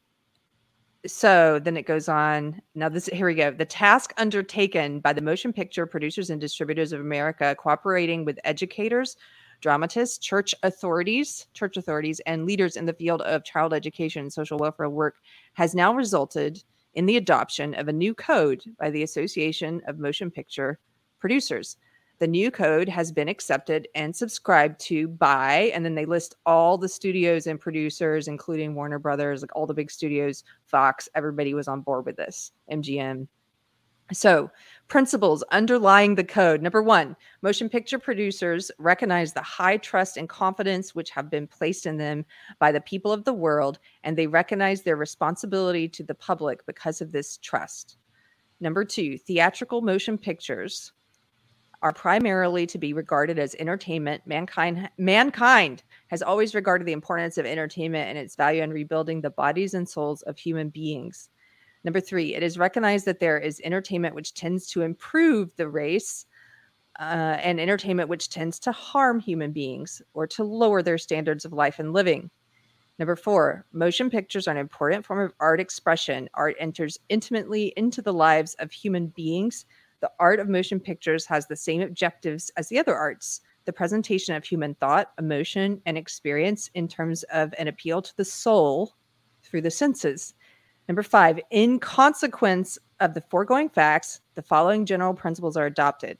so then it goes on. Now, this here we go. The task undertaken by the Motion Picture Producers and Distributors of America, cooperating with educators, dramatists, church authorities, church authorities, and leaders in the field of child education and social welfare work, has now resulted in the adoption of a new code by the Association of Motion Picture Producers. The new code has been accepted and subscribed to by, and then they list all the studios and producers, including Warner Brothers, like all the big studios, Fox, everybody was on board with this, MGM. So, principles underlying the code. Number one, motion picture producers recognize the high trust and confidence which have been placed in them by the people of the world, and they recognize their responsibility to the public because of this trust. Number two, theatrical motion pictures are primarily to be regarded as entertainment. Mankind mankind has always regarded the importance of entertainment and its value in rebuilding the bodies and souls of human beings. Number three, it is recognized that there is entertainment which tends to improve the race uh, and entertainment which tends to harm human beings or to lower their standards of life and living. Number four, motion pictures are an important form of art expression. Art enters intimately into the lives of human beings. The art of motion pictures has the same objectives as the other arts the presentation of human thought, emotion, and experience in terms of an appeal to the soul through the senses. Number five, in consequence of the foregoing facts, the following general principles are adopted.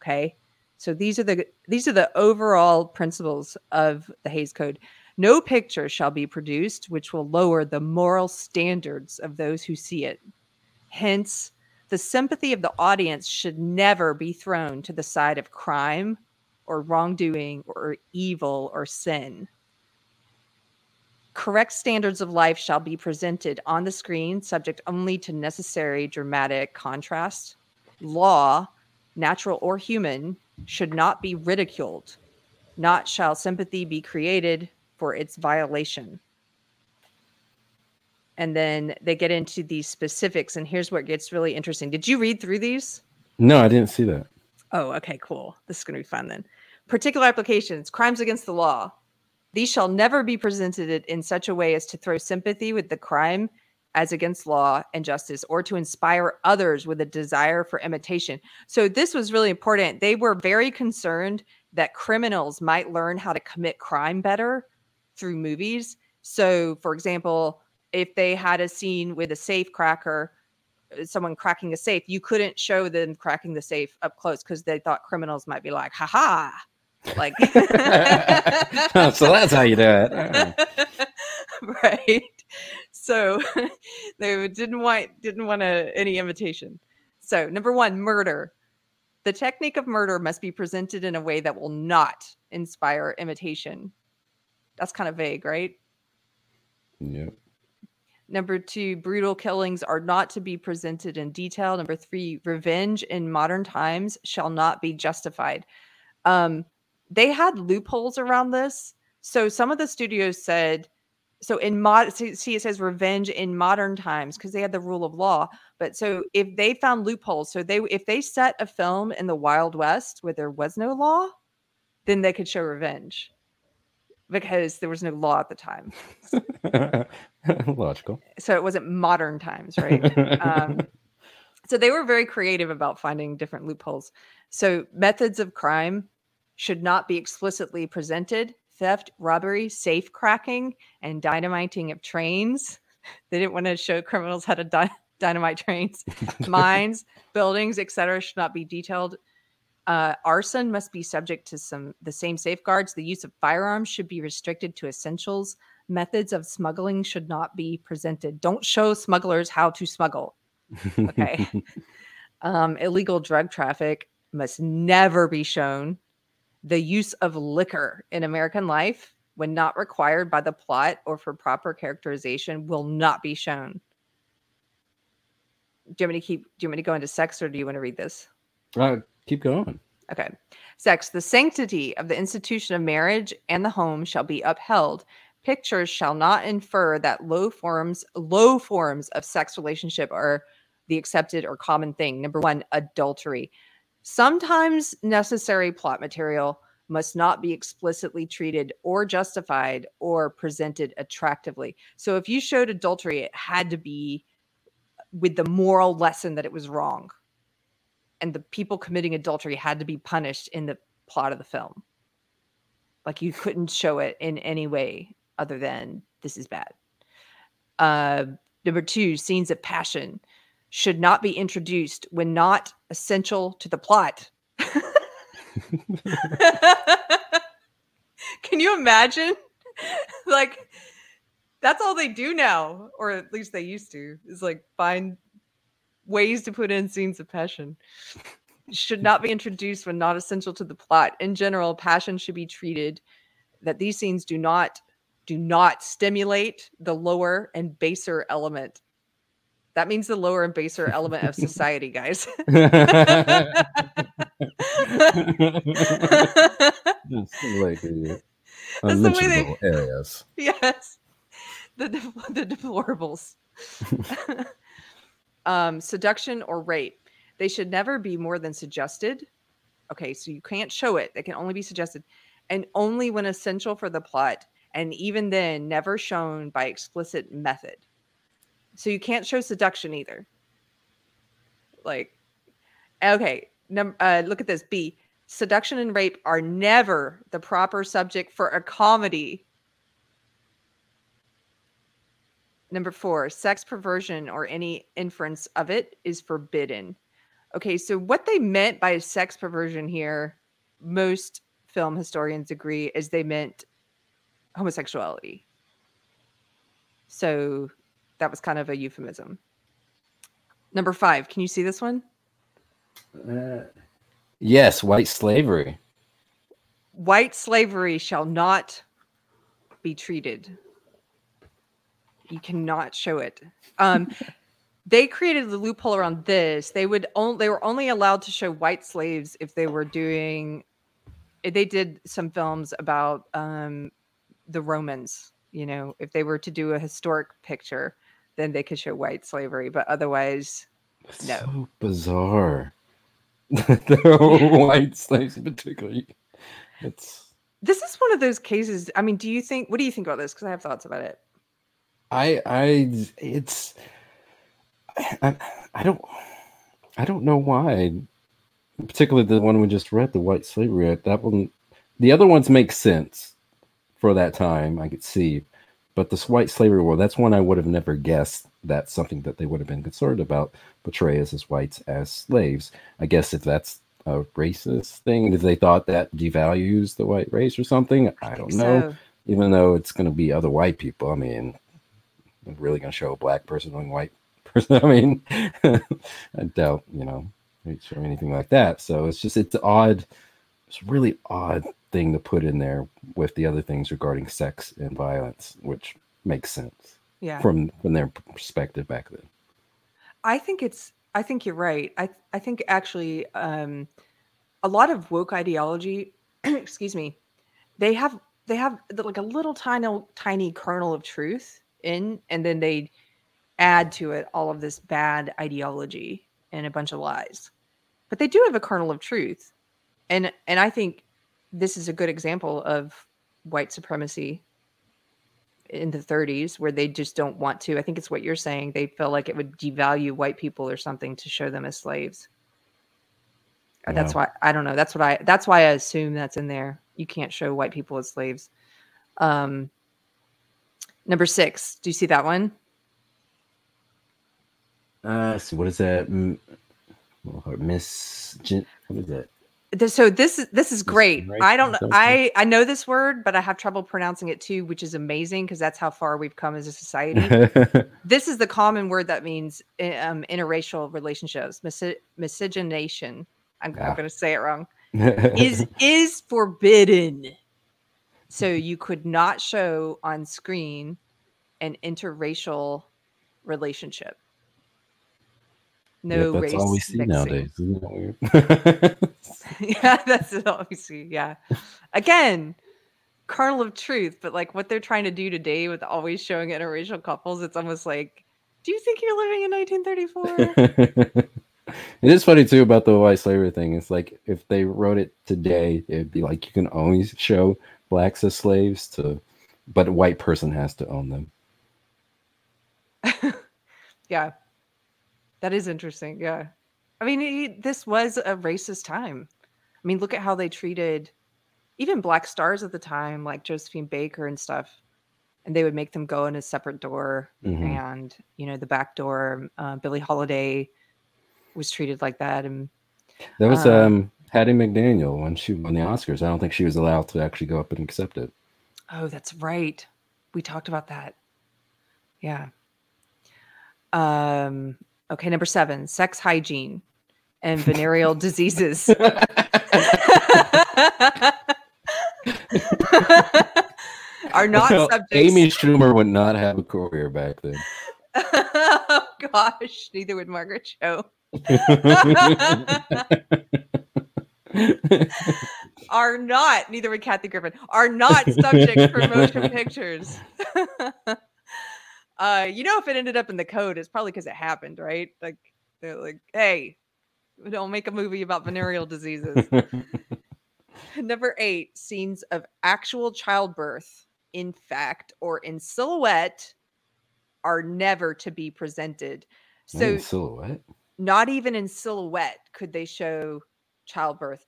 Okay. So these are the these are the overall principles of the Hays Code. No picture shall be produced which will lower the moral standards of those who see it. Hence, the sympathy of the audience should never be thrown to the side of crime or wrongdoing or evil or sin. Correct standards of life shall be presented on the screen, subject only to necessary dramatic contrast. Law, natural or human, should not be ridiculed. Not shall sympathy be created for its violation. And then they get into these specifics, and here's where it gets really interesting. Did you read through these?
No, I didn't see that.
Oh, okay, cool. This is going to be fun then. Particular applications, crimes against the law. These shall never be presented in such a way as to throw sympathy with the crime as against law and justice or to inspire others with a desire for imitation. So this was really important. They were very concerned that criminals might learn how to commit crime better through movies. So, for example, if they had a scene with a safe cracker, uh, someone cracking a safe, you couldn't show them cracking the safe up close because they thought criminals might be like, "Ha ha!" Like,
so that's how you do it.
right? So they didn't want didn't want a, any imitation. So number one, murder. The technique of murder must be presented in a way that will not inspire imitation. That's kind of vague, right?
Yep.
Number two, brutal killings are not to be presented in detail. Number three, revenge in modern times shall not be justified. Um, they had loopholes around this. So some of the studios said, so in mod, see, it says revenge in modern times because they had the rule of law. But so if they found loopholes, so they if they set a film in the Wild West where there was no law, then they could show revenge because there was no law at the time.
Logical.
So it wasn't modern times, right? um, so they were very creative about finding different loopholes. So methods of crime should not be explicitly presented. Theft, robbery, safe cracking, and dynamiting of trains. They didn't want to show criminals how to dy- dynamite trains, mines, buildings, etc. Should not be detailed uh, arson must be subject to some the same safeguards. The use of firearms should be restricted to essentials. Methods of smuggling should not be presented. Don't show smugglers how to smuggle. Okay. um, illegal drug traffic must never be shown. The use of liquor in American life, when not required by the plot or for proper characterization, will not be shown. Do you want me to keep? Do you want me to go into sex, or do you want to read this?
Uh, keep going.
Okay. Sex, the sanctity of the institution of marriage and the home shall be upheld. Pictures shall not infer that low forms, low forms of sex relationship are the accepted or common thing. Number one, adultery. Sometimes necessary plot material must not be explicitly treated or justified or presented attractively. So if you showed adultery, it had to be with the moral lesson that it was wrong and the people committing adultery had to be punished in the plot of the film. Like you couldn't show it in any way other than this is bad. Uh, number two, scenes of passion should not be introduced when not essential to the plot. Can you imagine? like, that's all they do now, or at least they used to, is like find ways to put in scenes of passion should not be introduced when not essential to the plot. In general, passion should be treated that these scenes do not do not stimulate the lower and baser element. That means the lower and baser element of society, guys.
stimulate
That's the way they-
areas.
yes. The de- the deplorables. um, seduction or rape. They should never be more than suggested. Okay, so you can't show it. They can only be suggested. And only when essential for the plot. And even then, never shown by explicit method. So you can't show seduction either. Like, okay, num- uh, look at this. B. Seduction and rape are never the proper subject for a comedy. Number four, sex perversion or any inference of it is forbidden. Okay, so what they meant by sex perversion here, most film historians agree, is they meant homosexuality. So that was kind of a euphemism. Number five, can you see this one?
Uh, yes, white slavery.
White slavery shall not be treated. You cannot show it. Um, they created the loophole around this. They would only they were only allowed to show white slaves if they were doing. They did some films about um, the Romans. You know, if they were to do a historic picture, then they could show white slavery. But otherwise, no.
So bizarre. the white slaves, particularly. It's.
This is one of those cases. I mean, do you think? What do you think about this? Because I have thoughts about it.
I I it's I, I don't I don't know why. Particularly the one we just read, the white slavery act. That one, the other ones make sense for that time. I could see, but this white slavery war, that's one I would have never guessed. That's something that they would have been concerned about. Portray us as whites as slaves. I guess if that's a racist thing, if they thought that devalues the white race or something, I, don't know.
so.
Even though it's going to be other white people, I mean, I'm really going to show a black person doing white person. I mean, I doubt, you know, anything like that. So it's just, it's odd. It's a really odd thing to put in there with the other things regarding sex and violence, which makes sense
Yeah.
from from their perspective back then.
I think it's I think you're right. I I think actually um a lot of woke ideology, excuse me, they have they have like a little tiny tiny kernel of truth in and then they add to it all of this bad ideology and a bunch of lies. But they do have a kernel of truth. And and I think this is a good example of white supremacy in the 30s where they just don't want to. I think it's what you're saying. They feel like it would devalue white people or something to show them as slaves. Or That's why I don't know. That's what I that's why I assume that's in there. You can't show white people as slaves. Um number 6. Do you see that one?
Uh, see, what is that? Miss, what is that?
This, so this is this is great. I don't? I I know this word, but I have trouble pronouncing it too, which is amazing because that's how far we've come as a society. this is the common word that means uh, um, interracial relationships, misy- miscegenation. I'm, I'm
Ah.
going to say it wrong. is is forbidden. So you could not show on screen an interracial relationship. No
Yep, that's
race
all we see
mixing.
nowadays. Isn't that weird?
yeah, that's all we see. Yeah. Again, kernel of truth, but like what they're trying to do today with always showing interracial couples, it's almost like, do you think you're living in 1934?
it is funny too about the white slavery thing. It's like if they wrote it today, it'd be like you can only show blacks as slaves to, but a white person has to own them.
yeah. That is interesting. Yeah. I mean, he, this was a racist time. I mean, look at how they treated even black stars at the time, like Josephine Baker and stuff. And they would make them go in a separate door.
Mhm.
And, you know, the back door, uh, Billie Holiday was treated like that. And
That was
Uh,
um Hattie McDaniel when she won the Oscars. I don't think she was allowed to actually go up and accept it.
Oh, that's right. We talked about that. Yeah. Um, okay, number seven, sex hygiene and venereal diseases. Are not
Well,
subjects.
Amy Schumer would not have a career back then.
oh gosh, neither would Margaret Cho. are not, neither would Kathy Griffin, are not subjects for motion pictures. Uh, you know, if it ended up in the code, it's probably because it happened, right? Like they're like, hey, don't make a movie about venereal diseases. Number eight, scenes of actual childbirth, in fact, or in silhouette, are never to be presented. So
in silhouette.
not even in silhouette could they show childbirth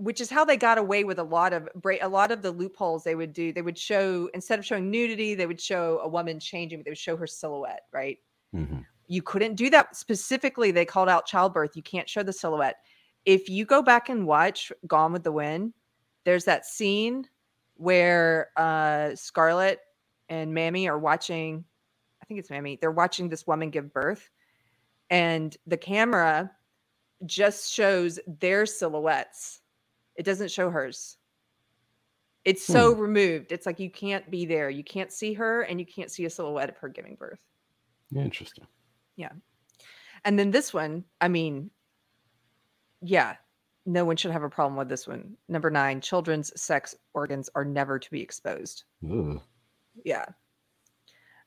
which is how they got away with a lot of a lot of the loopholes they would do. They would show instead of showing nudity, they would show a woman changing. but They would show her silhouette, right?
Mhm.
You couldn't do that specifically. They called out childbirth. You can't show the silhouette. If you go back and watch Gone with the Wind, there's that scene where uh Scarlett and Mammy are watching. I think it's Mammy. They're watching this woman give birth, and the camera just shows their silhouettes. It doesn't show hers. It's so removed. It's like you can't be there. You can't see her and you can't see a silhouette of her giving birth.
Interesting.
Yeah. And then this one, I mean, yeah, no one should have a problem with this one. Number nine, children's sex organs are never to be exposed.
Ugh.
Yeah.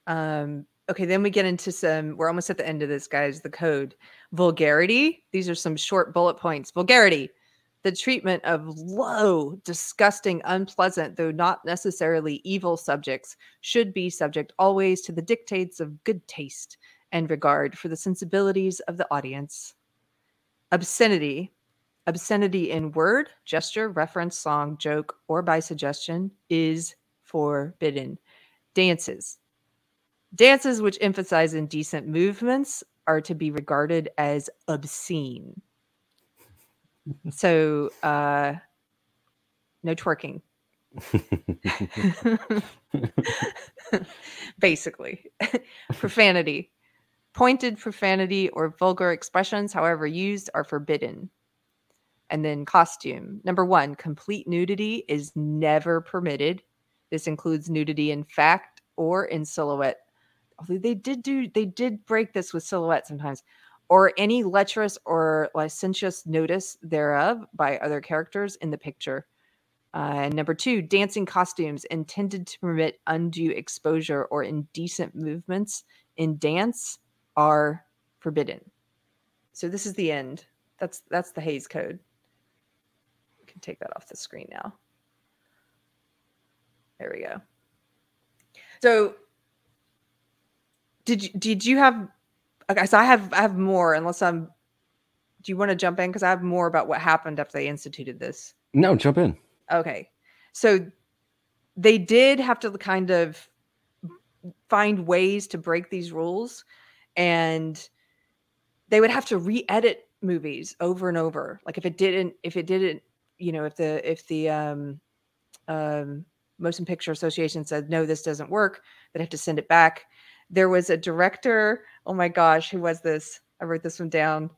Um, okay, then we get into some, we're almost at the end of this, guys. The code. Vulgarity. These are some short bullet points. Vulgarity. The treatment of low, disgusting, unpleasant, though not necessarily evil subjects should be subject always to the dictates of good taste and regard for the sensibilities of the audience. Obscenity. Obscenity in word, gesture, reference, song, joke, or by suggestion is forbidden. Dances. Dances which emphasize indecent movements are to be regarded as obscene. So, uh, no twerking. Basically, profanity. Pointed profanity or vulgar expressions, however used, are forbidden. And then costume. Number one, complete nudity is never permitted. This includes nudity in fact or in silhouette. Although they did do, they did break this with silhouette sometimes, or any lecherous or licentious notice thereof by other characters in the picture. Uh, number two, dancing costumes intended to permit undue exposure or indecent movements in dance are forbidden. So this is the end. That's that's the Hays Code. We can take that off the screen now. There we go. So did you did you have okay, so I have I have more unless I'm do you want to jump in? Because I have more about what happened after they instituted this.
No, jump in.
Okay. So they did have to kind of find ways to break these rules and they would have to re-edit movies over and over. Like if it didn't if it didn't, you know, if the if the um um Motion Picture Association said no this doesn't work, they'd have to send it back. There was a director, oh my gosh, who was this? I wrote this one down.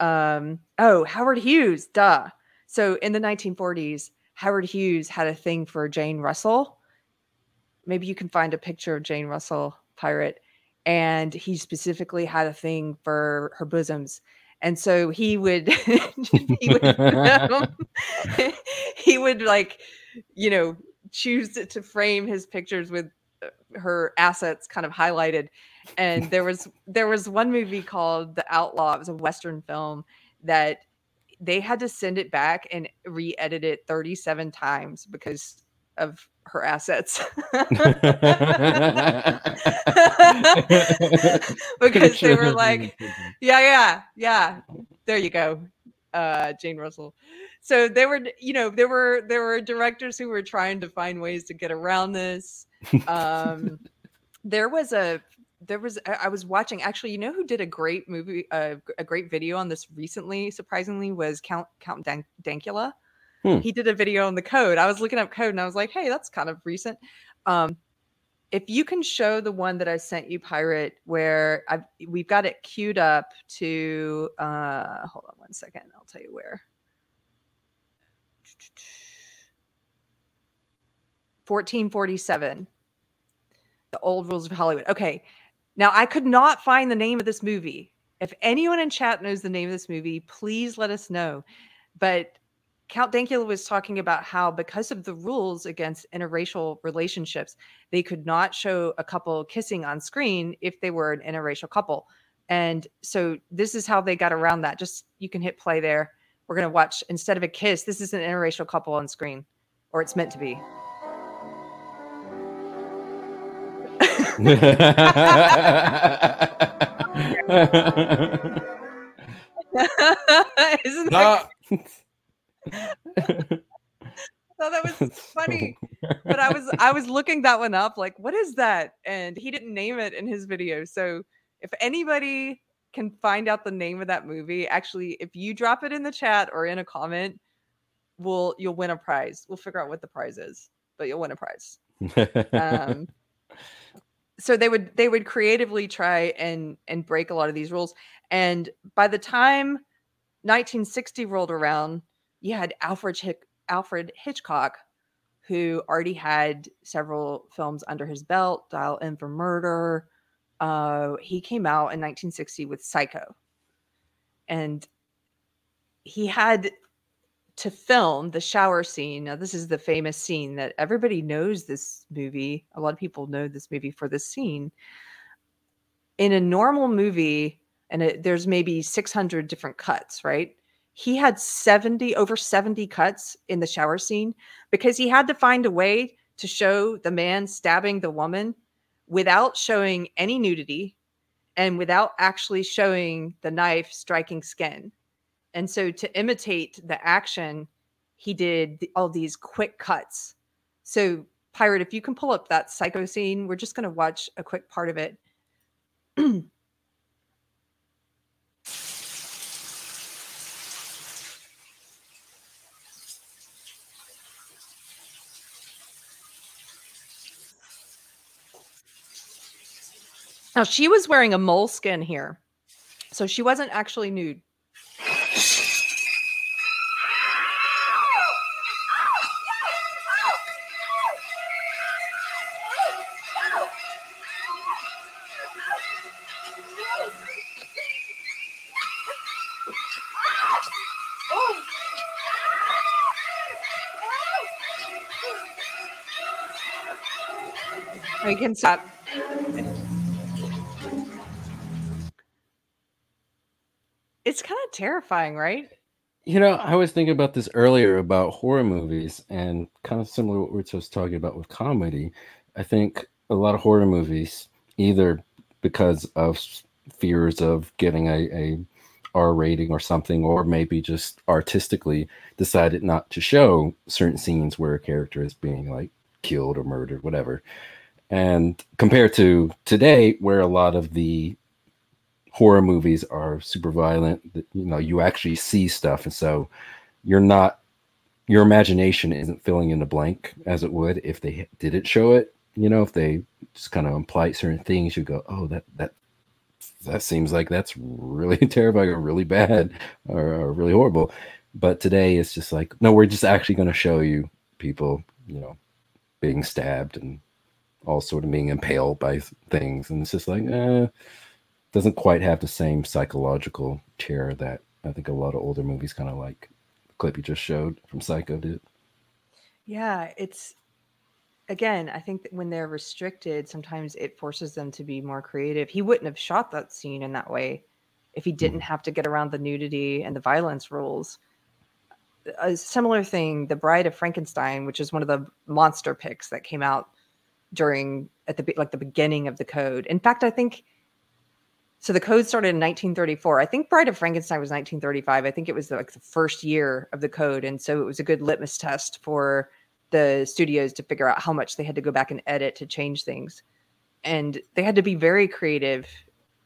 Um oh, Howard Hughes, duh. So in the 1940s, Howard Hughes had a thing for Jane Russell. Maybe you can find a picture of Jane Russell, pirate, and he specifically had a thing for her bosoms. And so he would, he would, he would like, you know, choose to- frame his pictures with her assets kind of highlighted. And there was there was one movie called The Outlaw. It was a western film that they had to send it back and re-edit it 37 times because of her assets. because they were like, yeah, yeah, yeah. There you go. Uh Jane Russell. So they were, you know, there were there were directors who were trying to find ways to get around this. Um there was a there was I was watching actually, you know who did a great movie uh, a great video on this recently surprisingly was Count Count Dan- Dankula.
Hmm.
He did a video on the code. I was looking up code and I was like, "Hey, that's kind of recent." Um if you can show the one that I sent you, Pirate, where I've we've got it queued up to uh hold on one second, I'll tell you where. 1447. The old rules of Hollywood. Okay. Now I could not find the name of this movie. If anyone in chat knows the name of this movie, please let us know. But Count Dankula was talking about how because of the rules against interracial relationships, they could not show a couple kissing on screen if they were an interracial couple. And so this is how they got around that. Just you can hit play there. We're going to watch instead of a kiss, this is an interracial couple on screen or it's meant to be. Isn't that thought that was funny. but I was I was looking that one up, like, what is that? And he didn't name it in his video. So if anybody can find out the name of that movie, actually, if you drop it in the chat or in a comment, we'll you'll win a prize. We'll figure out what the prize is, but you'll win a prize. um, so they would they would creatively try and and break a lot of these rules and by the time 1960 rolled around you had alfred Hick, alfred hitchcock who already had several films under his belt dial m for murder uh, he came out in 1960 with psycho and he had to film the shower scene. Now, this is the famous scene that everybody knows this movie. A lot of people know this movie for this scene. In a normal movie, and it, there's maybe 600 different cuts, right? He had 70, over 70 cuts in the shower scene because he had to find a way to show the man stabbing the woman without showing any nudity and without actually showing the knife striking skin and so to imitate the action, he did all these quick cuts. So, Pirate, if you can pull up that psycho scene, we're just going to watch a quick part of it. Now she was wearing a moleskin here. So she wasn't actually nude. Can stop. Uh, it's kind of terrifying, right?
You know, I was thinking about this earlier about horror movies and kind of similar what we are just talking about with comedy. I think a lot of horror movies, either because of fears of getting a, a R rating or something, or maybe just artistically decided not to show certain scenes where a character is being like killed or murdered, whatever. And compared to today, where a lot of the horror movies are super violent, you know, you actually see stuff. And so you're not, your imagination isn't filling in the blank as it would if they didn't show it. You know, if they just kind of imply certain things, you go, oh, that, that, that seems like that's really terrifying or really bad or, or really horrible. But today it's just like, no, we're just actually going to show you people, you know, being stabbed and all sort of being impaled by things, and it's just like, eh, doesn't quite have the same psychological terror that I think a lot of older movies kind of like. The clip you just showed from Psycho did.
Yeah, it's again, I think that when they're restricted, sometimes it forces them to be more creative. He wouldn't have shot that scene in that way if he didn't mm. have to get around the nudity and the violence rules. A similar thing, The Bride of Frankenstein, which is one of the monster picks that came out during at the like the beginning of the code. In fact, I think so. The code started in 1934. I think Bride of Frankenstein was 1935. I think it was like the first year of the code, and so it was a good litmus test for the studios to figure out how much they had to go back and edit to change things. And they had to be very creative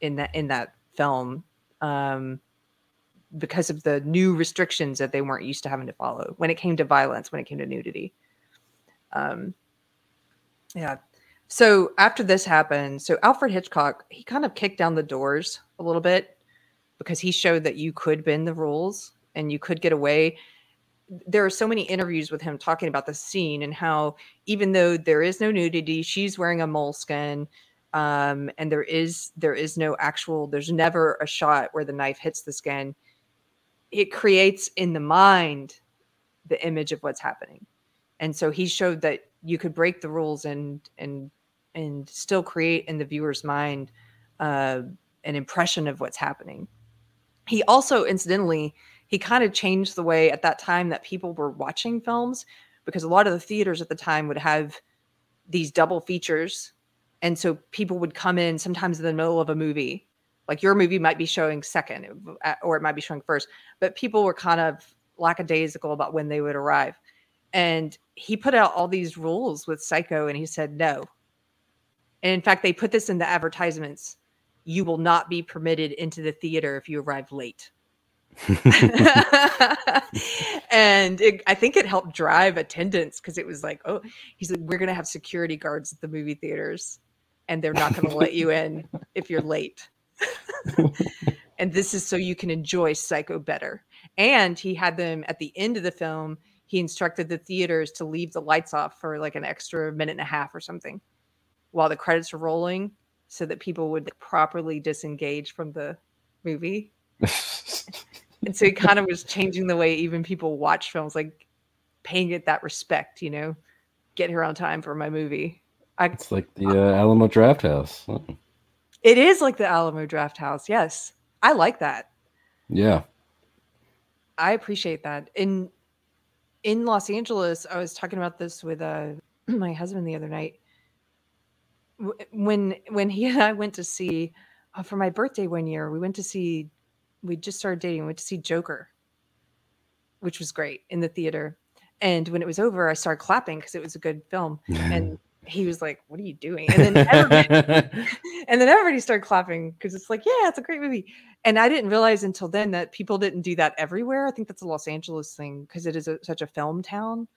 in that in that film um, because of the new restrictions that they weren't used to having to follow when it came to violence, when it came to nudity. Um, yeah. So after this happened, so Alfred Hitchcock, he kind of kicked down the doors a little bit because he showed that you could bend the rules and you could get away. There are so many interviews with him talking about the scene and how even though there is no nudity, she's wearing a moleskin, um, and there is there is no actual, there's never a shot where the knife hits the skin. It creates in the mind the image of what's happening. And so he showed that you could break the rules and and and still create in the viewer's mind uh, an impression of what's happening. He also, incidentally, he kind of changed the way at that time that people were watching films because a lot of the theaters at the time would have these double features. And so people would come in sometimes in the middle of a movie. Like your movie might be showing second, or it might be showing first, but people were kind of lackadaisical about when they would arrive. And he put out all these rules with Psycho and he said no. And in fact, they put this in the advertisements. You will not be permitted into the theater if you arrive late. and it, I think it helped drive attendance because it was like, oh, he's like, we're gonna have security guards at the movie theaters, and they're not gonna let you in if you're late. and this is so you can enjoy Psycho better. And he had them at the end of the film. He instructed the theaters to leave the lights off for like an extra minute and a half or something while the credits are rolling, so that people would properly disengage from the movie. and so he kind of was changing the way even people watch films, like paying it that respect, you know, get here on time for my movie. I,
It's like the uh, Alamo Drafthouse. Oh,
it is like the Alamo Drafthouse. Yes, I like that.
Yeah.
I appreciate that. In in Los Angeles, I was talking about this with uh, my husband the other night. When when he and I went to see uh, for my birthday one year, we went to see. We just started dating. We went to see Joker, which was great in the theater. And when it was over, I started clapping because it was a good film. And he was like, "What are you doing?" And then everybody, and then everybody started clapping because it's like, "Yeah, it's a great movie." And I didn't realize until then that people didn't do that everywhere. I think that's a Los Angeles thing because it is a, such a film town.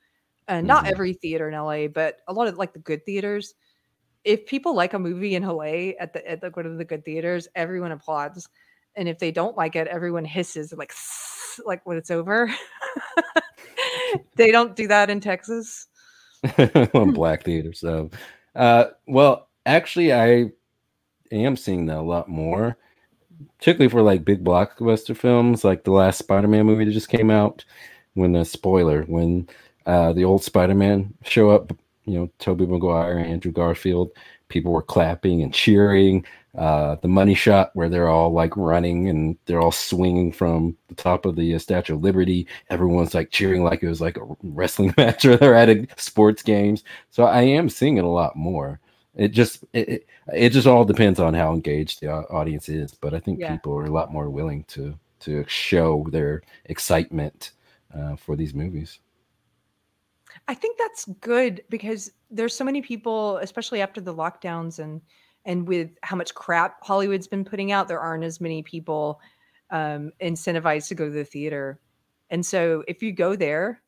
And not
Mhm.
every theater in LA, but a lot of like the good theaters. If people like a movie in LA at the at the, one of the good theaters, everyone applauds. And if they don't like it, everyone hisses like like when it's over. they don't do that in Texas.
on Black Theater. So, uh, well, actually, I am seeing that a lot more, particularly for like big blockbuster films, like the last Spider-Man movie that just came out. When the spoiler, when uh, the old Spider-Man show up, you know, Tobey Maguire, Andrew Garfield, people were clapping and cheering. Uh, the money shot where they're all like running and they're all swinging from the top of the uh, Statue of Liberty. Everyone's like cheering like it was like a wrestling match or they're at a sports games. So I am seeing it a lot more. It just it, it, it just all depends on how engaged the audience is, but I think
Yeah.
people are a lot more willing to to show their excitement uh, for these movies.
I think that's good because there's so many people, especially after the lockdowns and and with how much crap Hollywood's been putting out, there aren't as many people um, incentivized to go to the theater. And so if you go there,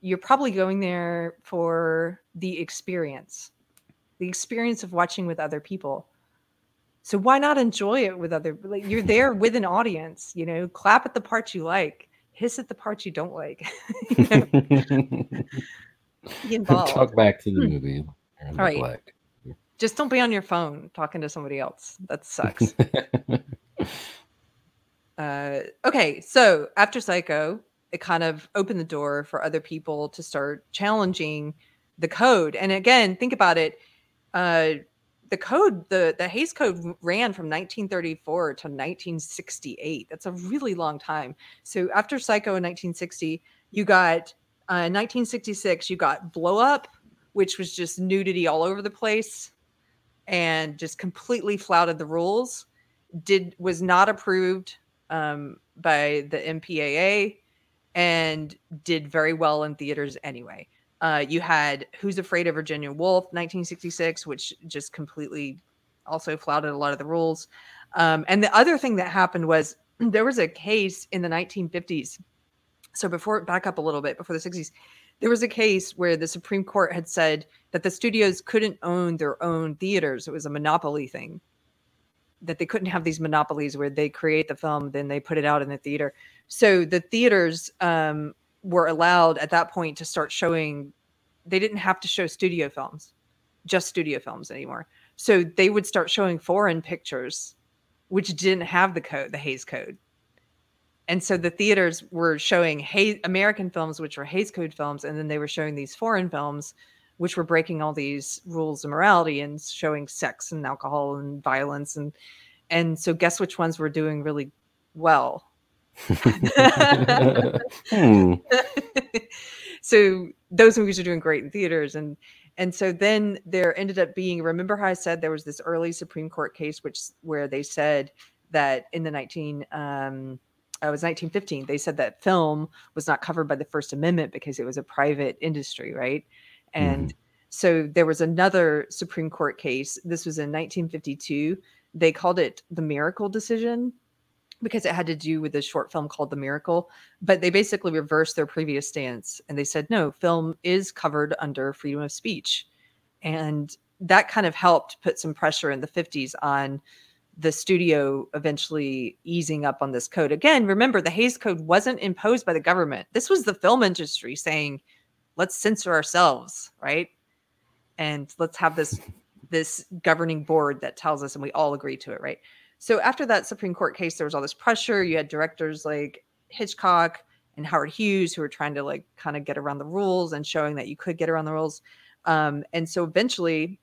you're probably going there for the experience, the experience of watching with other people. So why not enjoy it with other? Like you're there with an audience, you know. Clap at the parts you like, hiss at the parts you don't like. you.
Talk back to the
Hmm.
movie.
All right. Just don't be on your phone talking to somebody else. That sucks. uh, okay, so after Psycho, it kind of opened the door for other people to start challenging the code. And again, think about it. Uh, the code, the the Hays Code ran from 1934 to 1968. That's a really long time. So after Psycho in 1960, you got uh, 1966, you got Blow Up, which was just nudity all over the place and just completely flouted the rules. Did was not approved um, by the MPAA and did very well in theaters anyway. Uh, you had Who's Afraid of Virginia Woolf, 1966, which just completely also flouted a lot of the rules. Um, and the other thing that happened was there was a case in the 1950s. So before back up a little bit before the 60s, there was a case where the Supreme Court had said that the studios couldn't own their own theaters. It was a monopoly thing. That they couldn't have these monopolies where they create the film, then they put it out in the theater. So the theaters um, were allowed at that point to start showing. They didn't have to show studio films, just studio films anymore. So they would start showing foreign pictures, which didn't have the code, the Hays Code and so the theaters were showing American films, which were Hays Code films, and then they were showing these foreign films, which were breaking all these rules of morality and showing sex and alcohol and violence and and so guess which ones were doing really well.
Hmm.
so those movies are doing great in theaters and and so then there ended up being remember how i said there was this early supreme court case which where they said that in the 19 um it was 1915. They said that film was not covered by the First Amendment because it was a private industry, right? And mm-hmm. so there was another Supreme Court case. This was in 1952. They called it the Miracle Decision because it had to do with a short film called The Miracle. But they basically reversed their previous stance and they said, no, film is covered under freedom of speech. And that kind of helped put some pressure in the 50s on the studio eventually easing up on this code. Again, remember the Hays Code wasn't imposed by the government. This was the film industry saying, let's censor ourselves, right? And let's have this this governing board that tells us and we all agree to it, right? So after that Supreme Court case, there was all this pressure. You had directors like Hitchcock and Howard Hughes who were trying to like kind of get around the rules and showing that you could get around the rules. Um, and so eventually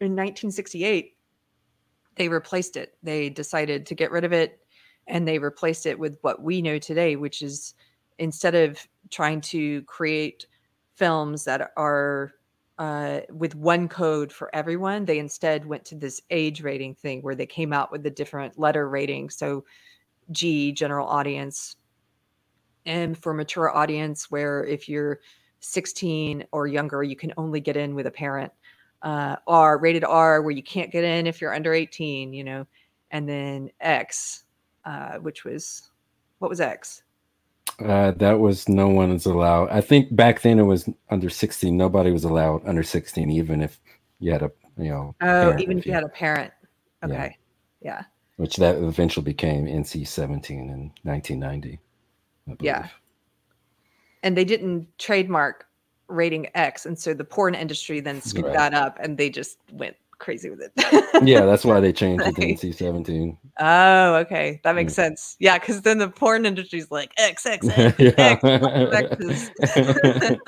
in 1968, they replaced it. They decided to get rid of it and they replaced it with what we know today, which is instead of trying to create films that are uh, with one code for everyone, they instead went to this age rating thing where they came out with the different letter ratings. So, G, general audience, and for mature audience, where if you're 16 or younger, you can only get in with a parent. Uh, R, rated R, where you can't get in if you're under 18, you know, and then X, uh, which was what was X?
Uh, that was no one is allowed. I think back then it was under 16. Nobody was allowed under 16, even if you had a, you know,
Oh, even if you had a parent. Okay. Yeah.
which that eventually became NC 17 in 1990.
Yeah. And they didn't trademark rating X. And so the porn industry then scooped
Right.
that up and they just went crazy with it.
yeah, that's why they changed it to. NC 17.
Oh, okay. That makes
Mm.
sense. Yeah, because then the porn industry's like X, X, X, X,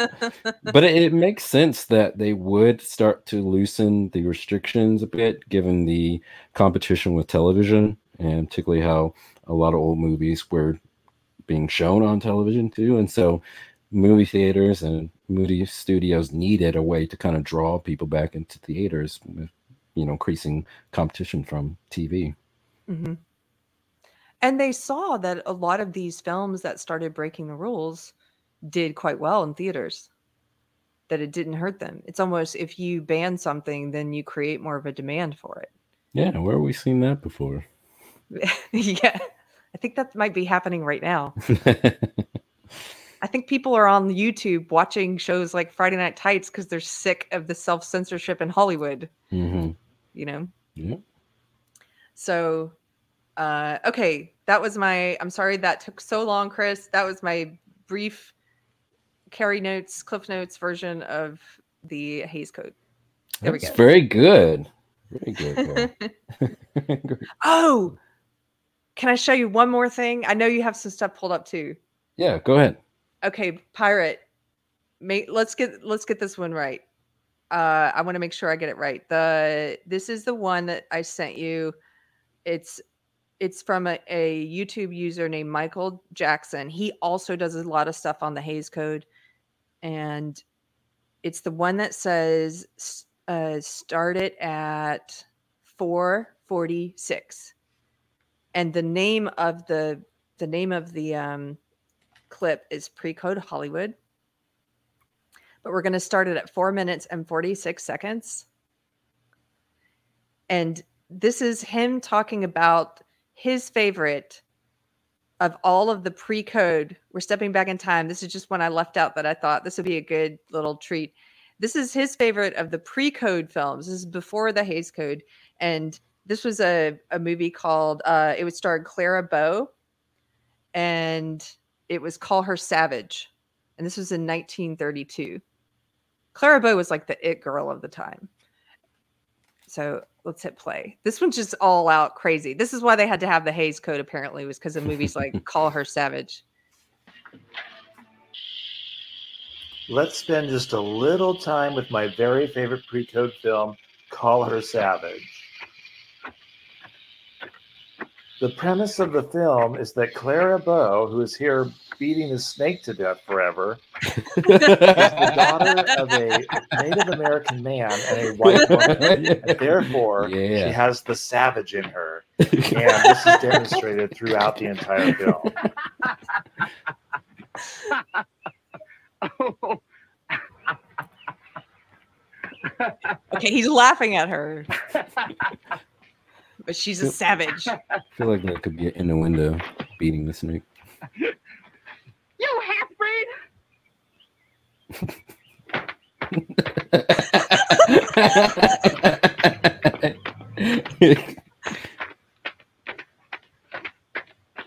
but it, it makes sense that they would start to loosen the restrictions a bit given the competition with television and particularly how a lot of old movies were being shown on television too and so movie theaters and movie studios needed a way to kind of draw people back into theaters with you know increasing competition from tv
hmm And they saw that a lot of these films that started breaking the rules did quite well in theaters, that it didn't hurt them. It's almost if you ban something, then you create more of a demand for it.
yeah where have we seen that before
yeah. I think that might be happening right now. I think people are on YouTube watching shows like Friday Night Tights because they're sick of the self censorship in Hollywood,
hmm
you know?
yeah
So, uh, okay, that was my. I'm sorry that took so long, Chris. That was my brief Keri notes, cliff notes version of the Hays Code. There we
that's
go.
very good very good
oh, can I show you one more thing? I know you have some stuff pulled up too.
yeah go ahead
Okay, pirate. Make let's get let's get this one right. Uh, I want to make sure I get it right. The this is the one that I sent you. It's it's from a, a YouTube user named Michael Jackson. He also does a lot of stuff on the Hays Code, and it's the one that says uh, start it at four forty six, and the name of the the name of the um, clip is pre-code Hollywood. But we're going to start it at four minutes and 46 seconds. And this is him talking about his favorite of all of the pre-code. We're stepping back in time. This is just one I left out that I thought this would be a good little treat. This is his favorite of the pre-code films. This is before the Hays Code. And this was a, a movie called uh, it was starred Clara Bow and it was Call Her Savage. And this was in 1932. Clara Bow was like the it girl of the time. So let's hit play. This one's just all out crazy. This is why they had to have the Hays Code, apparently, was because of movies like Call Her Savage.
Let's spend just a little time with my very favorite pre code film, Call Her Savage. The premise of the film is that Clara Bow, who is here beating a snake to death forever, is the daughter of a Native American man and a white woman. And therefore,
Yeah.
she has the savage in her. And this is demonstrated throughout the entire film.
Okay, he's laughing at her. But she's a savage.
I feel like that could be an innuendo beating the snake.
You half breed.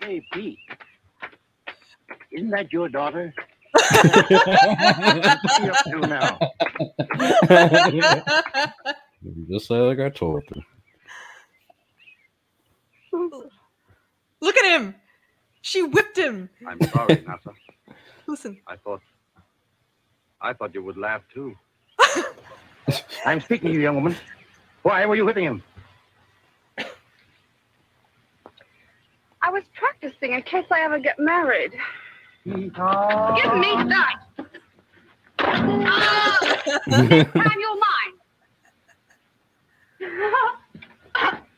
Hey, Pete. Isn't that your daughter?
What's he up to now?
Just like I told you.
Look at him. She whipped him.
I'm sorry, Nasa.
Listen.
I thought I thought you would laugh too.
I'm speaking to you, young woman. Why were you whipping him?
I was practicing in case I ever get married. Give me that. Ah! Next time you'll mind.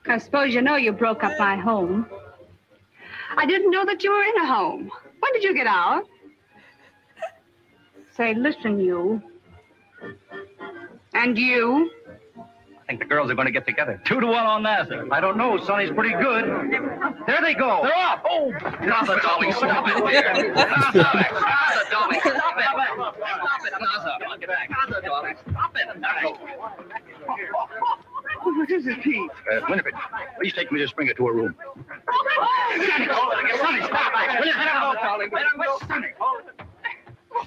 I suppose you know you broke up my home. I didn't know that you were in a home. When did you get out? Say, listen, you. And you.
I think the girls are going to get together. Two to one on that. I don't know. Sonny's pretty good. There they go. They're off. Oh, Nasa, darling, stop it. Nasa, Nasa, darling, stop it. Stop it, Nasa. Get back. Nasa, darling, stop it.
What is it, Pete?
Uh, Winifred, please take Mrs. Springer to her room. Sonny, stop. Will you head darling? Let him go. Sonny.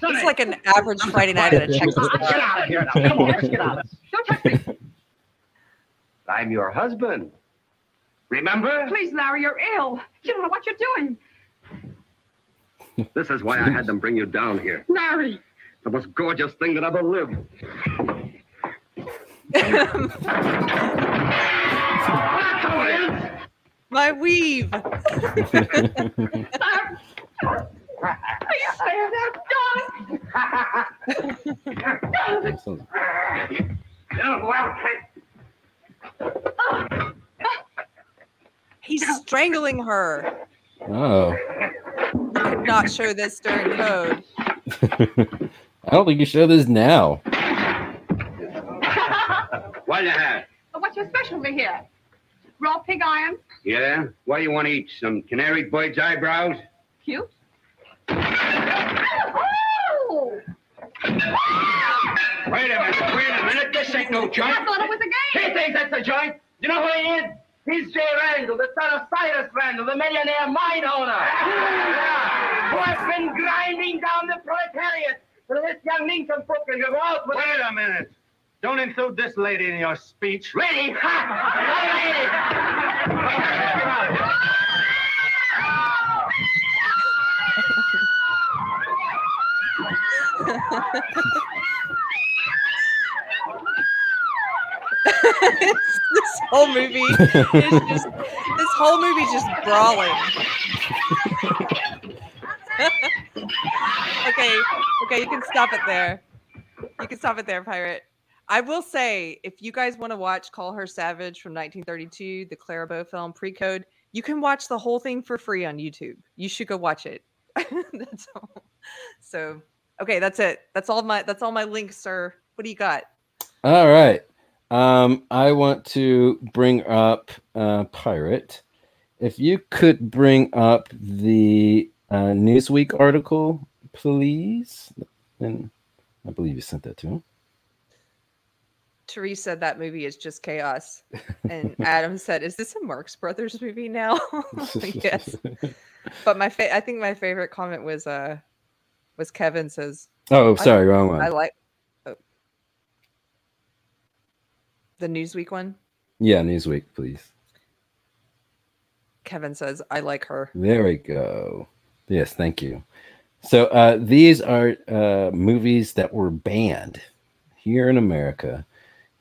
It's like an average Friday night at a Texas
Get
bar.
out of here now. Come on, let's get out.
I'm your husband. Remember?
Please, Larry, you're ill. You don't know what you're doing.
This is why I had them bring you down here.
Larry.
The most gorgeous thing that ever lived.
My weave.
I have
He's strangling her.
Oh.
You could not show this during code.
I don't think you show this now.
What you have?
What's your specialty here? Raw pig iron?
Yeah? What do you want to eat? Some canary bird's eyebrows?
Cute? Oh!
Wait a minute, wait a minute. This ain't no joint.
I thought it was a game.
He thinks that's a joint. You know who he is? He's Jay Randall, the son of Cyrus Randall, the millionaire mine owner. who has been grinding down the proletariat so this young nincompoop can go out with... Wait a minute. Don't include this lady in your speech. Lady? Ha! lady!
this whole movie is just this whole movie just brawling. okay, okay, you can stop it there. You can stop it there, pirate. I will say, if you guys want to watch "Call Her Savage" from 1932, the Clara Bow film pre-code, you can watch the whole thing for free on YouTube. You should go watch it. that's all. So, okay, that's it. That's all my that's all my links, sir. What do you got?
All right. Um, I want to bring up uh, Pirate. If you could bring up the uh, Newsweek article, please. And I believe you sent that to him.
Therese said that movie is just chaos. And Adam said, Is this a Marx Brothers movie now? yes. But my fa- I think my favorite comment was uh was Kevin says
Oh,
"I-
sorry, wrong one.
I like oh. the Newsweek one.
Yeah, Newsweek, please.
Kevin says, I like her.
There we go. Yes, thank you. So uh, these are uh, movies that were banned here in America.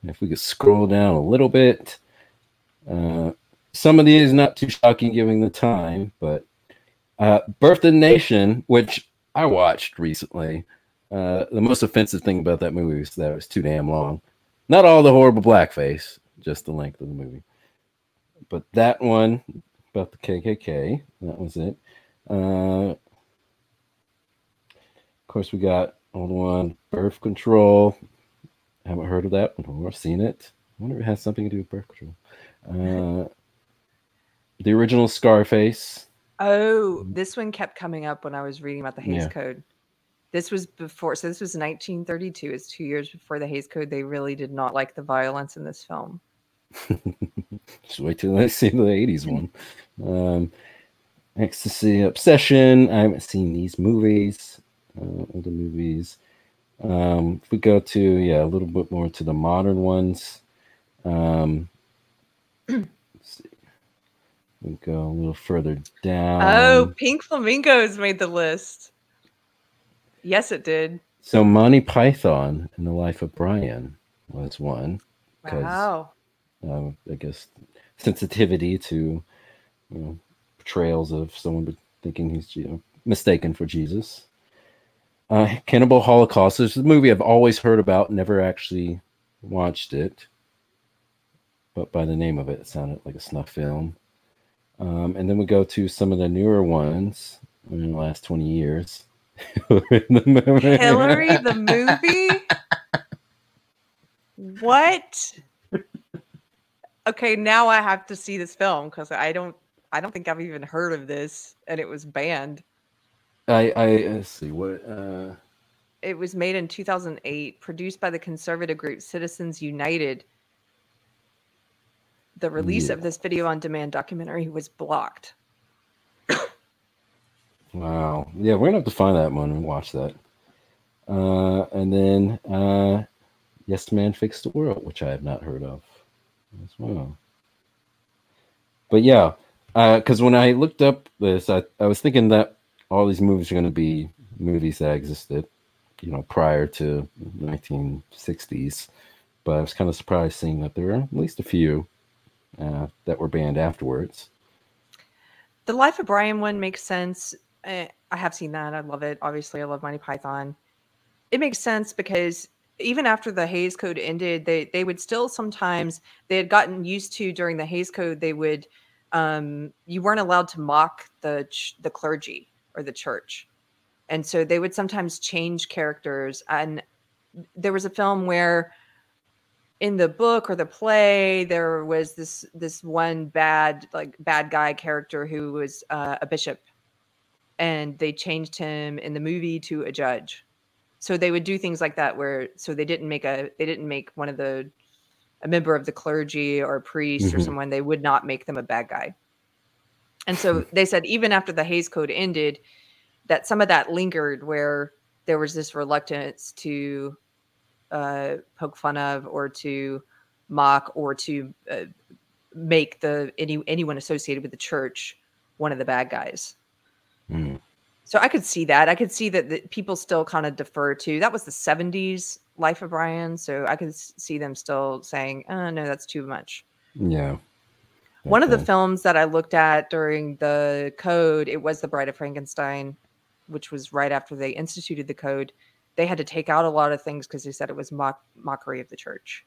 If we could scroll down a little bit, uh, some of these not too shocking given the time, but uh, Birth of the Nation, which I watched recently, uh, the most offensive thing about that movie was that it was too damn long. Not all the horrible blackface, just the length of the movie. but that one about the KKK, that was it. Uh, of course, we got old one, birth control. Haven't heard of that before, seen it. I wonder if it has something to do with birth control. Uh, the original Scarface.
Oh, this one kept coming up when I was reading about the Hays
Yeah.
Code. This was before, so this was 1932. It's two years before the Hays Code. They really did not like the violence in this film.
Just wait till I see the 80s one. Um, Ecstasy, Obsession. I haven't seen these movies, uh, older movies. Um, if we go to, yeah, a little bit more to the modern ones. Um, let's see. We go a little further down.
oh, Pink Flamingos made the list. Yes, it did.
So Monty Python and the Life of Brian was one.
Wow.
um, I guess sensitivity to you know portrayals of someone thinking he's you know mistaken for Jesus. Uh, Cannibal Holocaust is a movie I've always heard about, never actually watched it, but by the name of it, it sounded like a snuff film. Um, and then we go to some of the newer ones in the last twenty years. In the movie.
Hillary the movie? what? Okay, now I have to see this film because I don't I don't think I've even heard of this and it was banned.
I I let's see what uh
It was made in 2008, produced by the conservative group Citizens United. The release
Yeah.
of this video on demand documentary was blocked.
Wow. Yeah, we're gonna have to find that one and watch that. Uh, and then uh, Yes Man Fixed the World, which I have not heard of as well. But yeah, because when I looked up this, I, I was thinking that all these movies are going to be movies that existed, you know, prior to 1960s. But I was kind of surprised seeing that there were at least a few uh, that were banned afterwards.
The Life of Brian one makes sense. Eh, I have seen that. I love it. Obviously, I love Monty Python. It makes sense because even after the Hays Code ended, they they would still sometimes they had gotten used to during the Hays Code they would um, you weren't allowed to mock the the clergy or the church, and so they would sometimes change characters. And there was a film where in the book or the play there was this this one bad like bad guy character who was uh, a bishop. And they changed him in the movie to a judge. So they would do things like that where so they didn't make a they didn't make one of the a member of the clergy or a priest or
Mhm.
someone. They would not make them a bad guy and so they said even after the Hays Code ended, that some of that lingered where there was this reluctance to uh, poke fun of or to mock or to uh, make the any anyone associated with the church one of the bad guys.
Hmm.
So I could see that. I could see that the people still kind of defer to that was the 70s life of Brian. So I could see them still saying, oh, no, that's too much.
Yeah.
One of the films that I looked at during the code, it was The Bride of Frankenstein, which was right after they instituted the code. They had to take out a lot of things because they said it was mock- mockery of the church.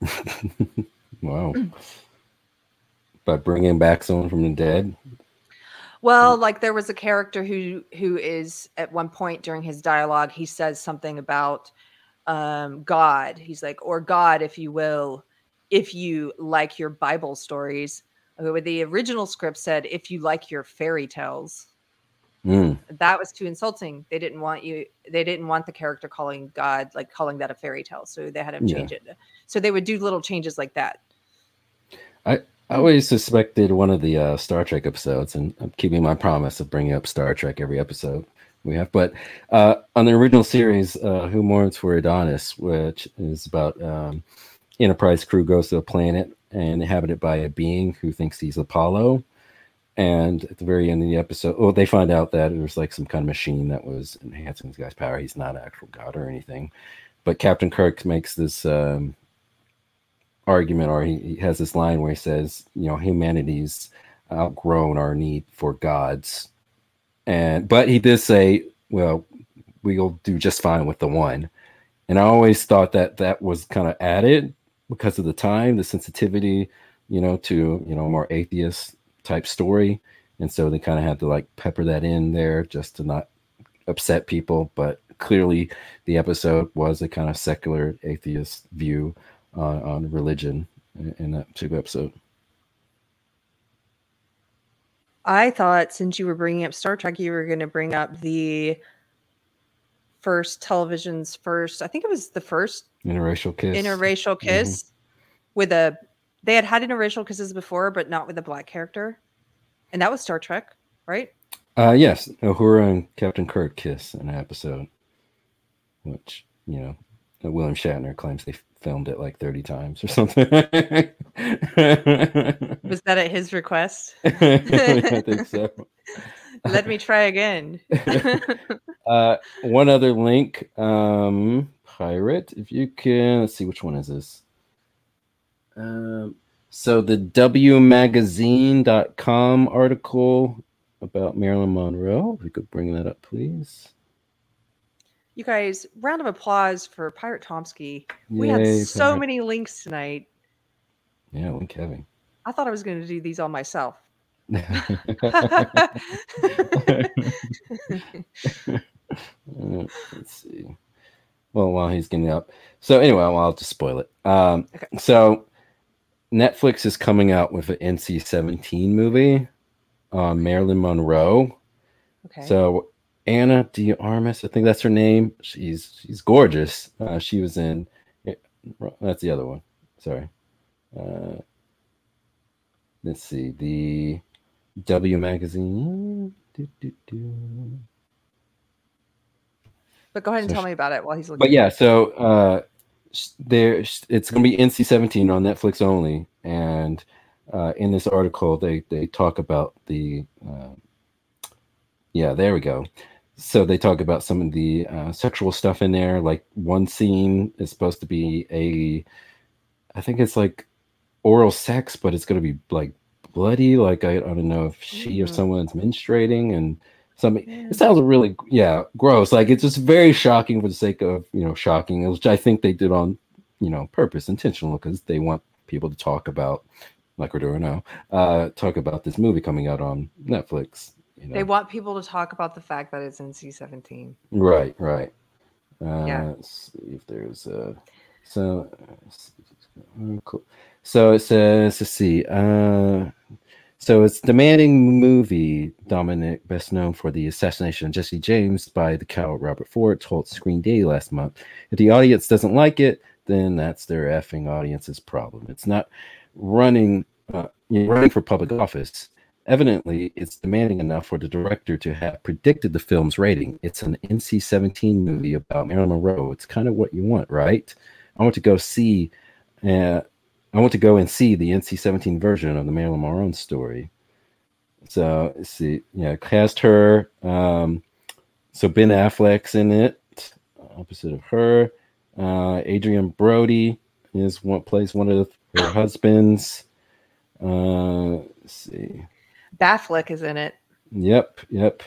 Wow. By bringing back someone from the dead.
Well, like there was a character who who is at one point during his dialogue, he says something about um, God. He's like, or God, if you will, if you like your Bible stories. Okay, but the original script said, if you like your fairy tales.
Mm.
that was too insulting. They didn't want you. They didn't want the character calling God like calling that a fairy tale. So they had to
Yeah.
change it. So they would do little changes like that.
I, I always suspected one of the uh, Star Trek episodes, and I'm keeping my promise of bringing up Star Trek every episode we have. But uh, on the original series, uh, Who Mourns for Adonis, which is about um, Enterprise crew goes to a planet and inhabited by a being who thinks he's Apollo. And at the very end of the episode, oh, they find out that it was like some kind of machine that was enhancing this guy's power. He's not an actual god or anything. But Captain Kirk makes this um, argument, or he, he has this line where he says, you know, humanity's outgrown our need for gods. And but he did say, well, we'll do just fine with the one. And I always thought that that was kind of added because of the time, the sensitivity, you know, to you know more atheist type story, and so they kind of had to like pepper that in there just to not upset people. But clearly, the episode was a kind of secular atheist view on, on religion in, that particular episode.
I thought since you were bringing up Star Trek, you were going to bring up the first television's first. I think it was the first
Interracial kiss.
interracial
Mm-hmm.
kiss with a. They had had interracial kisses before, but not with a black character, and that was Star Trek, right?
Uh, yes, Uhura and Captain Kirk kiss in an episode, which you know William Shatner claims they filmed it like thirty times or something.
Was that at his request?
I think so.
Let me try again.
uh, one other link, um, pirate. If you can, let's see which one is this. Um, so the WMagazine.com article about Marilyn Monroe. If you could bring that up, please.
You guys, round of applause for Pirate Tomsky. We
Yay,
had so
Pirate.
many links tonight.
Yeah, link Kevin.
I thought I was going to do these all myself.
Uh, Let's see. Well, while he's getting up. So anyway, well, I'll just spoil it. Um, So Netflix is coming out with an NC-17 movie on Marilyn Monroe.
Okay.
So Ana de Armas, I think that's her name. She's she's gorgeous. Uh, she was in. That's the other one. Sorry. Uh, let's see the W magazine. Do, do, do.
But go ahead and
So
tell me about it while he's looking.
But yeah, so uh, there it's going to be NC-17 on Netflix only, and uh, in this article they they talk about the uh, yeah there we go. So they talk about some of the uh, sexual stuff in there. Like one scene is supposed to be a, I think it's like oral sex, but it's going to be like bloody. Like I, I don't know if she or someone's menstruating and something. It sounds really yeah gross. Like it's just very shocking for the sake of you know shocking, which I think they did on you know purpose, intentional, because they want people to talk about like we're doing now, uh, talk about this movie coming out on Netflix. You know?
They want people to talk about the fact that it's NC 17.
Right, right. Uh,
Yeah.
Let's see if there's a so. uh, Cool. So it says, let's see. Uh, so it's demanding movie. Dominik, best known for the assassination of Jesse James by the coward Robert Ford, told Screen Day last month. If the audience doesn't like it, then that's their effing audience's problem. It's not running, uh, running for public office. Evidently, it's demanding enough for the director to have predicted the film's rating. It's an NC 17 movie about Marilyn Monroe. It's kind of what you want, right? I want to go see, uh, I want to go and see the NC 17 version of the Marilyn Monroe story. So, see, yeah, cast her. Um, so, Ben Affleck's in it, opposite of her. Uh, Adrien Brody is one plays one of her husbands. Uh, let's see.
Baffleck is in it.
Yep, yep.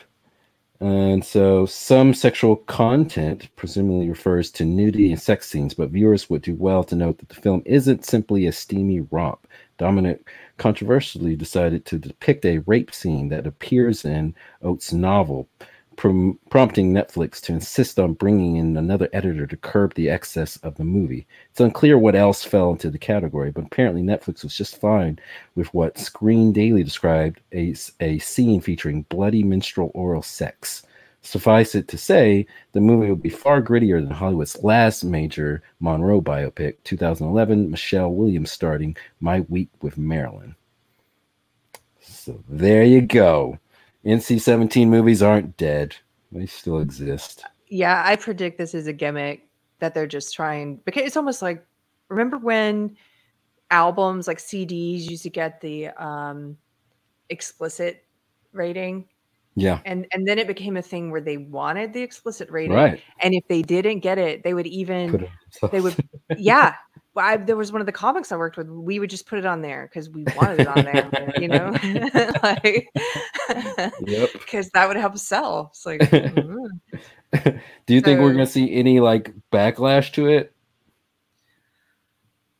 And so some sexual content presumably refers to nudity and sex scenes, but viewers would do well to note that the film isn't simply a steamy romp. Dominik controversially decided to depict a rape scene that appears in Oates' novel, prom- prompting Netflix to insist on bringing in another editor to curb the excess of the movie. It's unclear what else fell into the category, but apparently Netflix was just fine with what Screen Daily described as a scene featuring bloody menstrual oral sex. Suffice it to say, the movie will be far grittier than Hollywood's last major Monroe biopic, 2011, Michelle Williams starting My Week with Marilyn. So there you go. NC 17 movies aren't dead, they still exist.
Yeah, I predict this is a gimmick that they're just trying because it's almost like remember when albums like CDs used to get the um explicit rating
Yeah.
and and then it became a thing where they wanted the explicit rating
Right.
and if they didn't get it they would even they would yeah I, there was one of the comics I worked with. We would just put it on there because we wanted it on there, you know, like
Yep.
because that would help sell. It's like, mm.
Do you think we're going to see any like backlash to it?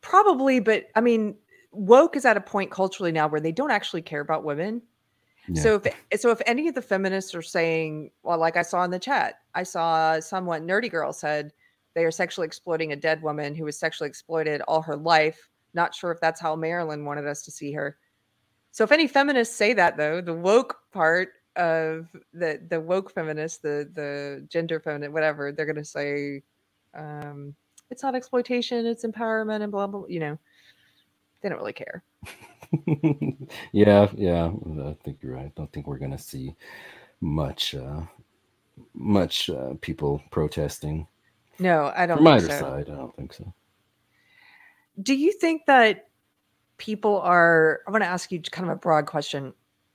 Probably, but I mean, woke is at a point culturally now where they don't actually care about women. So if so if any of the feminists are saying, well, like I saw in the chat, I saw someone nerdy girl said they are sexually exploiting a dead woman who was sexually exploited all her life. Not sure if that's how Marilyn wanted us to see her. So if any feminists say that though, the woke part of the the woke feminists, the the gender feminist, whatever, they're gonna say um it's not exploitation, it's empowerment and blah blah, you know. They don't really care.
yeah, yeah, I think you're right. I don't think we're gonna see much, uh, much uh, people protesting
No, I don't
from
think
either
so.
side. I don't think so.
Do you think that people are? I want to ask you kind of a broad question.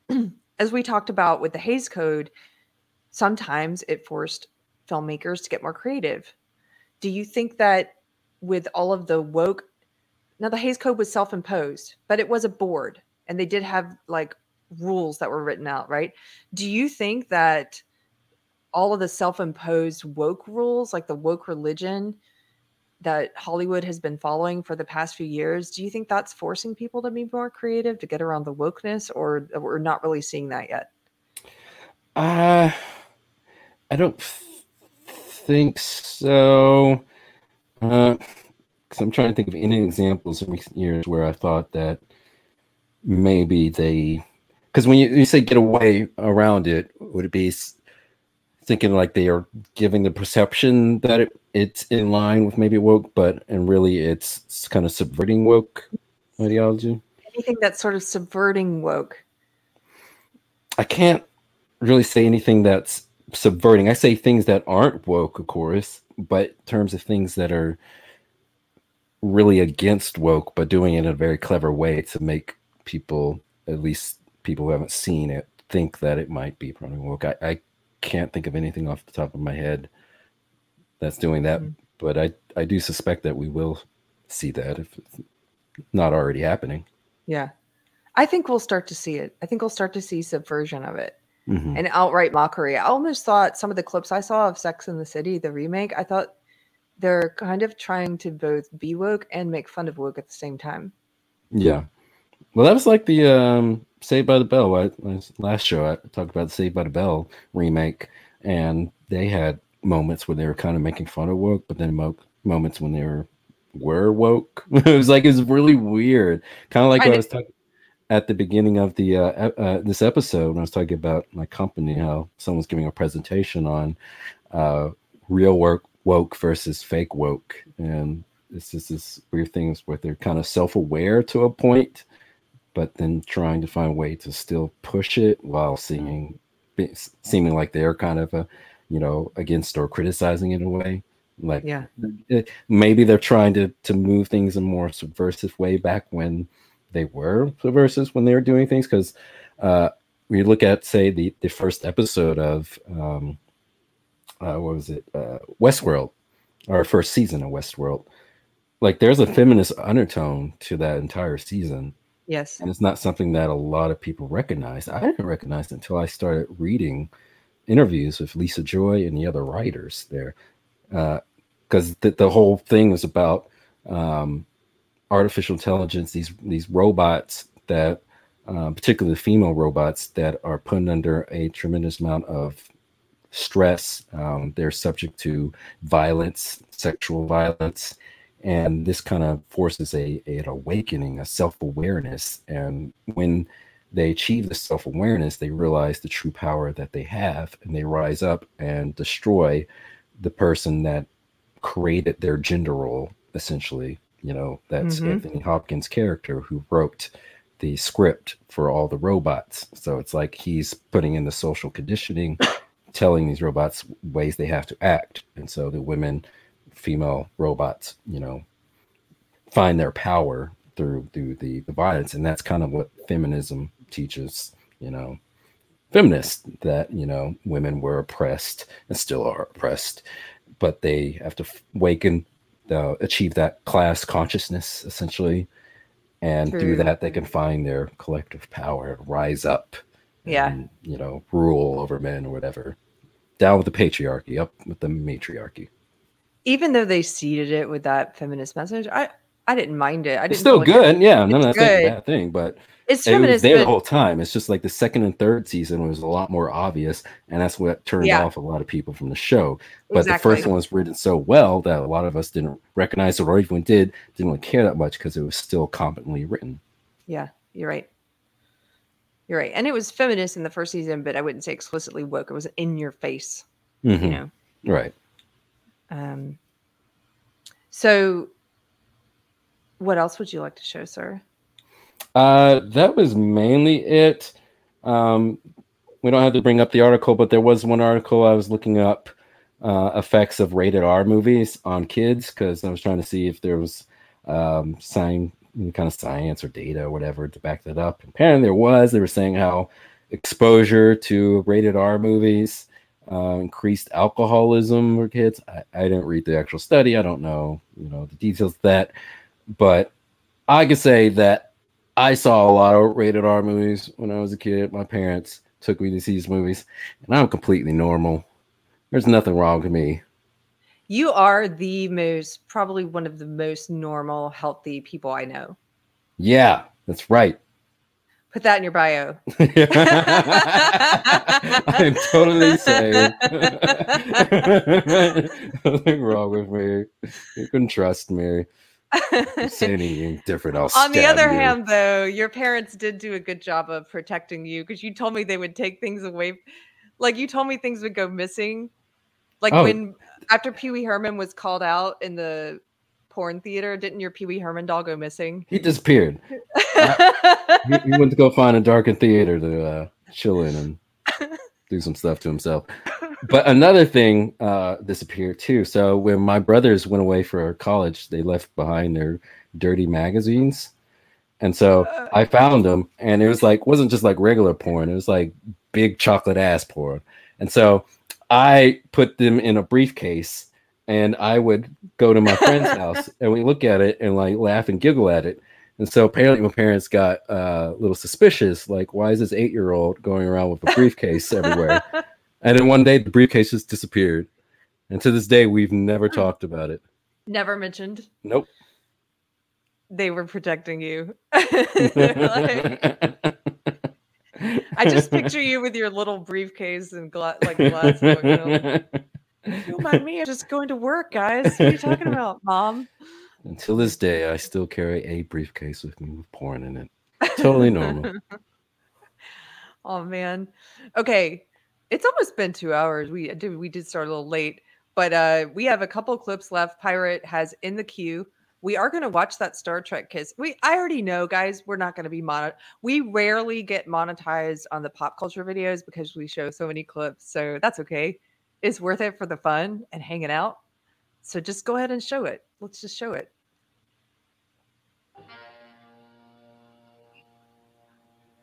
As we talked about with the Hays Code, sometimes it forced filmmakers to get more creative. Do you think that with all of the woke, now the Hays Code was self imposed, but it was a board and they did have like rules that were written out, right? Do you think that all of the self imposed woke rules, like the woke religion, that Hollywood has been following for the past few years, do you think that's forcing people to be more creative to get around the wokeness, or we're not really seeing that yet?
Uh, I don't th- think so. Uh, because I'm trying to think of any examples in recent years where I thought that maybe they, because when you, you say get away around it, would it be thinking like they are giving the perception that it, it's in line with maybe woke, but and really it's, kind of subverting woke ideology?
Anything that's sort of subverting woke.
I can't really say anything that's subverting. I say things that aren't woke, of course, but in terms of things that are really against woke, but doing it in a very clever way to make people, at least people who haven't seen it, think that it might be promoting woke. I, I can't think of anything off the top of my head that's doing that, but I, I do suspect that we will see that if it's not already happening.
Yeah. I think we'll start to see it. I think we'll start to see subversion of it
Mhm.
and outright mockery. I almost thought some of the clips I saw of Sex in the City, the remake, I thought they're kind of trying to both be woke and make fun of woke at the same time.
Yeah. Well, that was like the um, Saved by the Bell. I, last- last show, I talked about the Saved by the Bell remake, and they had moments where they were kind of making fun of woke, but then mo- moments when they were were woke. it was like it was really weird, kind of like
I
I was talking at the beginning of the uh, uh, this episode when I was talking about my company, how someone's giving a presentation on uh, real work woke versus fake woke, and it's just this weird things where they're kind of self-aware to a point, but then trying to find a way to still push it while seeming seeming like they're kind of a you know against or criticizing it in a way. Like
Yeah.
it- maybe they're trying to to move things in a more subversive way back when they were subversive when they were doing things because uh you look at say the the first episode of um uh what was it? Uh westworld or first season of westworld. Like there's a feminist undertone to that entire season
Yes.
and it's not something that a lot of people recognize i didn't recognize until i started reading interviews with lisa joy and the other writers there because the, the whole thing was about um, artificial intelligence these these robots that uh, particularly female robots that are put under a tremendous amount of stress. Um, they're subject to violence sexual violence and this kind of forces a, an awakening a self-awareness and when they achieve the self-awareness they realize the true power that they have and they rise up and destroy the person that created their gender role essentially you know? That's
Mhm.
anthony hopkins character who wrote the script for all the robots. So it's like he's putting in the social conditioning telling these robots ways they have to act. And so the women female robots you know find their power through through the, the violence. And that's kind of what feminism teaches you know. Feminists that you know women were oppressed and still are oppressed but they have to waken uh, achieve that class consciousness essentially. And
True.
through that they can find their collective power rise up
Yeah.
and, you know rule over men or whatever. Down with the patriarchy up with the matriarchy
even though they seeded it with that feminist message, I I didn't mind it. I didn't
It's still
like it-
good. Yeah, no,
it's
that's not a
good.
bad thing, but
It's
it was
feminist,
there the whole time. It's just like the second and third season was a lot more obvious, and that's what turned
Yeah.
off a lot of people from the show. But the first one was written so well that a lot of us didn't recognize it, or even did didn't really care that much because it was still competently written.
Yeah, you're right. You're right. And it was feminist in the first season, but I wouldn't say explicitly woke. It was in your face.
Mhm.
You know.
Right.
Um so what else would you like to show, sir?
Uh, that was mainly it. Um, we don't have to bring up the article, but there was one article I was looking up uh, effects of rated R movies on kids because I was trying to see if there was um, sign kind of science or data or whatever to back that up. Apparently, there was. They were saying how exposure to rated R movies uh, increased alcoholism for kids. I, I didn't read the actual study. I don't know, you know, the details of that, but I could say that I saw a lot of rated R movies when I was a kid. My parents took me to see these movies, and I'm completely normal. There's nothing wrong with me.
You are the most probably one of the most normal, healthy people I know.
Yeah, that's right.
Put that in your bio.
I'm totally sane. Nothing wrong with me. You can trust me. Say anything different, I'll
On the other
you.
hand, though, your parents did do a good job of protecting you because you told me they would take things away. Like you told me things would go missing. Like
Oh.
when after Pee Wee Herman was called out in the porn theater, didn't your Pee Wee Herman doll go missing?
he disappeared. he, he went to go find a darkened theater to uh, chill in and do some stuff to himself. But another thing uh, disappeared too. So when my brothers went away for college, they left behind their dirty magazines, and so I found them, and it was like wasn't just like regular porn; it was like big chocolate ass porn. And so I put them in a briefcase, and I would go to my friend's house, and we look at it and like laugh and giggle at it. And so apparently my parents got uh, a little suspicious, like, why is this eight year old going around with a briefcase everywhere? And then one day the briefcase just disappeared. And to this day, we've never talked about it.
Never mentioned.
Nope.
They were protecting you. Like- I just picture you with your little briefcase and gla- like glass. Book, you know, Don't mind me. I'm just going to work, guys. What are you talking about, mom?
Until this day, I still carry a briefcase with me with porn in it. Totally normal.
oh man. Okay. It's almost been two hours. We did we did start a little late, but uh we have a couple clips left. Pirate has in the queue. We are going to watch that Star Trek kiss. We I already know, guys, we're not going to be monet. We rarely get monetized on the pop culture videos because we show so many clips. So that's okay. It's worth it for the fun and hanging out. So just go ahead and show it. Let's just show it.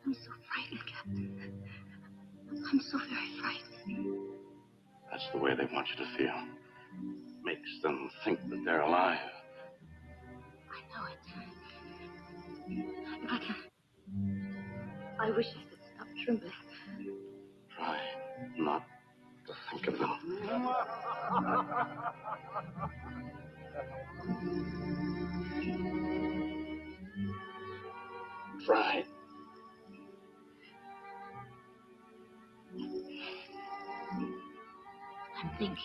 I'm so frightened, Captain. I'm so very frightened.
That's the way they want you to feel. Makes them think that they're alive.
I know it. If I. I wish I could stop trembling.
Try not Try.
I'm thinking.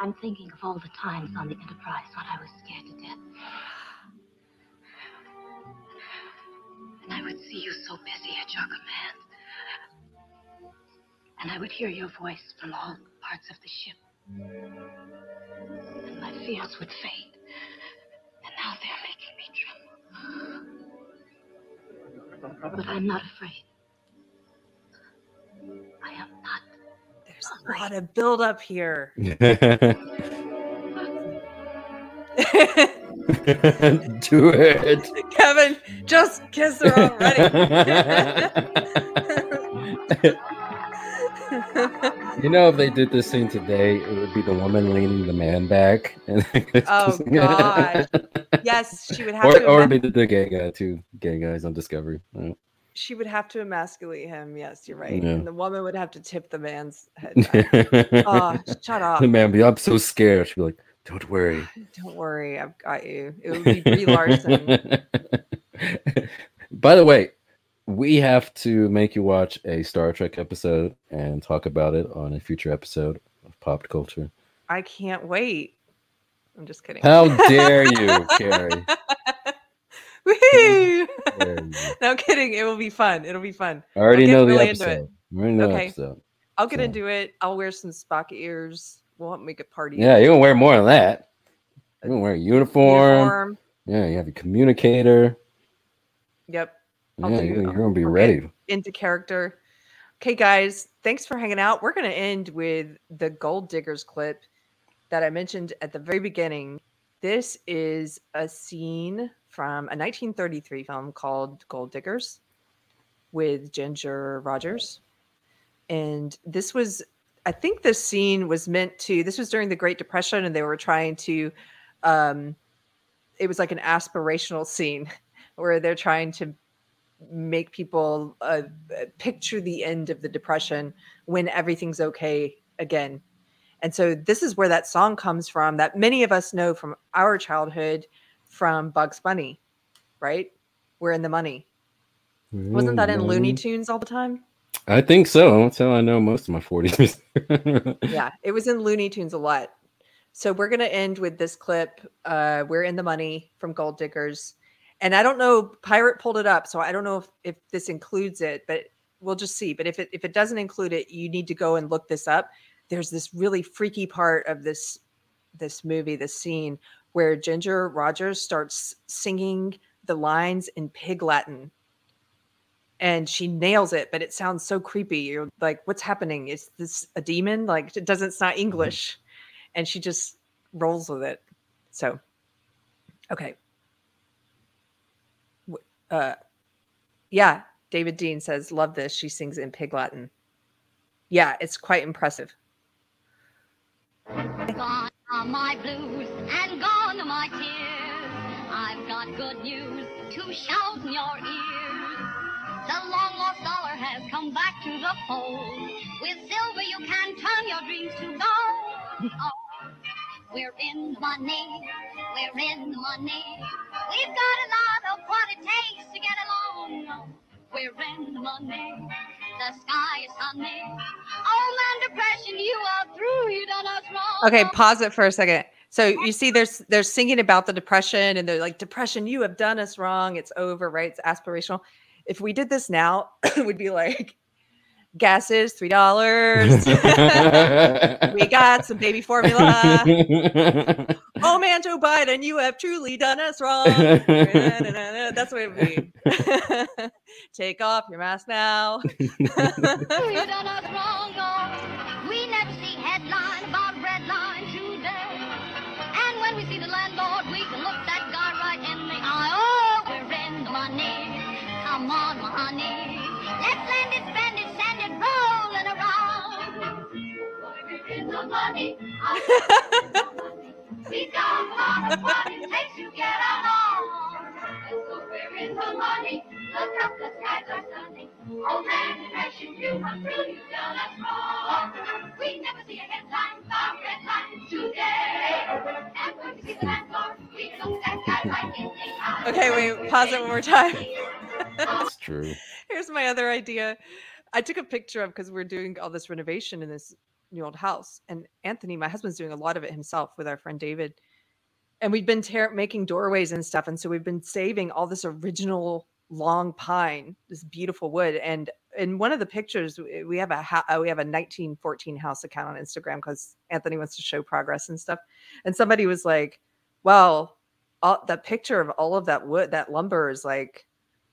I'm thinking of all the times on the Enterprise when I was scared to death. And I would see you so busy at your command. And I would hear your voice from all parts of the ship. And my fears would fade. And now they're making me tremble. But I'm not afraid. I am not.
There's a lot of build up here.
Do it.
Kevin, just kiss her already.
You know, if they did this scene today, it would be the woman leaning the man back. And
oh god. Yes, she would have
or,
to.
or be the, gay guy too. Gay guys on Discovery. Yeah.
she would have to emasculate him. Yes, you're right.
Yeah.
And the woman would have to tip the man's head. oh, shut up.
The man be, I'm so scared. She'd be like, Don't worry.
Don't worry, I've got you. It would be Brie Larson.
By the way, we have to make you watch a Star Trek episode and talk about it on a future episode of Popped Culture.
I can't wait. I'm just kidding.
How dare you,
Keri?
Dare
no, kidding. It will be fun. It'll be fun.
I already know the
really it.
episode. I already know the
Okay.
episode.
I'll get
So-
into it. I'll wear some Spock ears. We'll make a party.
Yeah, you're gonna wear more than that. You're gonna wear a uniform.
Uniform.
Yeah, you have a communicator.
Yep.
Yeah,
I'll
you're,
do-
gonna- you're gonna be ready.
into character. Okay, guys, thanks for hanging out. We're to end with the Gold Diggers clip that I mentioned at the very beginning. This is a scene from a 1933 film called Gold Diggers with Ginger Rogers. And this was, I think this scene was meant to, this was during the Great Depression, and they were trying to, um, it was like an aspirational scene where they're trying to make people uh, picture the end of the depression when everything's okay again. And so this is where that song comes from that many of us know from our childhood from bugs bunny right? We're in the money. Wasn't that in looney tunes all the time?
I think so. That's how I know most of my 40s.
yeah it was in looney tunes a lot. So we're going to end with this clip uh we're in the money from gold diggers and i don't know pirate pulled it up so i don't know if, if this includes it but we'll just see. But if it if it doesn't include it you need to go and look this up. There's this really freaky part of this this movie this scene where ginger rogers starts singing the lines in pig latin. And she nails it but it sounds so creepy. You're like what's happening? Is this a demon? Like it doesn't it's not mm-hmm. english. And she just rolls with it. So okay uh yeah david dean says love this she sings in pig latin yeah it's quite impressive
Gone are my blues and gone are my tears. I've got good news to shout in your ears. The long lost dollar has come back to the fold. With silver you can turn your dreams to gold. Oh, we're in the money, we're in the money. We've got a lot of what it takes to get along. We're in the money, the sky is sunny. Oh man, depression, you are through, you done us wrong.
okay pause it for a second so you see there's they're singing about the depression and they're like depression you have done us wrong it's over right it's aspirational if we did this now it would be like gas is three dollars we got some baby formula oh man joe biden you have truly done us wrong that's what it would be take off your mask now
you done us wrong, oh. We never see headline about red line today. And when we see the landlord, we can look that guy right in the eye. Oh, we're in the money. Come on, honey. Let's lend it, spend it, send it rolling around. We're in the money. We got a lot of what it takes to get along. So we're in the money. Look up, the skies are sunny. Oh man, depression, you come through, you done us wrong. We never see a headline about red line today. And when we see the landlord, we look that guy right in the eye.
okay wait pause it one more time
That's true.
Here's my other idea. I took a picture of because we're doing all this renovation in this new old house, and Anthony, my husband's doing a lot of it himself with our friend David. And we've been tear- making doorways and stuff, and so we've been saving all this original long pine, this beautiful wood. And in one of the pictures, we have a ha- uh, we have a 1914 house account on Instagram because Anthony wants to show progress and stuff. And somebody was like, "Well, all, that picture of all of that wood, that lumber is like."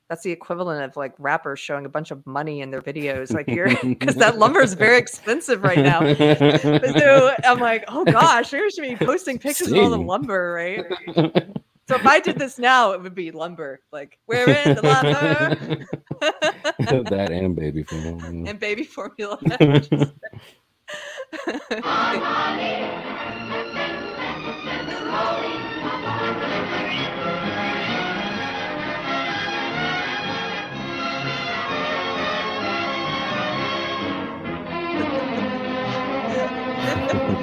That's the equivalent of like rappers showing a bunch of money in their videos like you're because that lumber is very expensive right now. So i'm like oh gosh we should be posting pictures of all the lumber right? So if i did this now it would be lumber like we're in the lumber.
That and baby formula.
And baby formula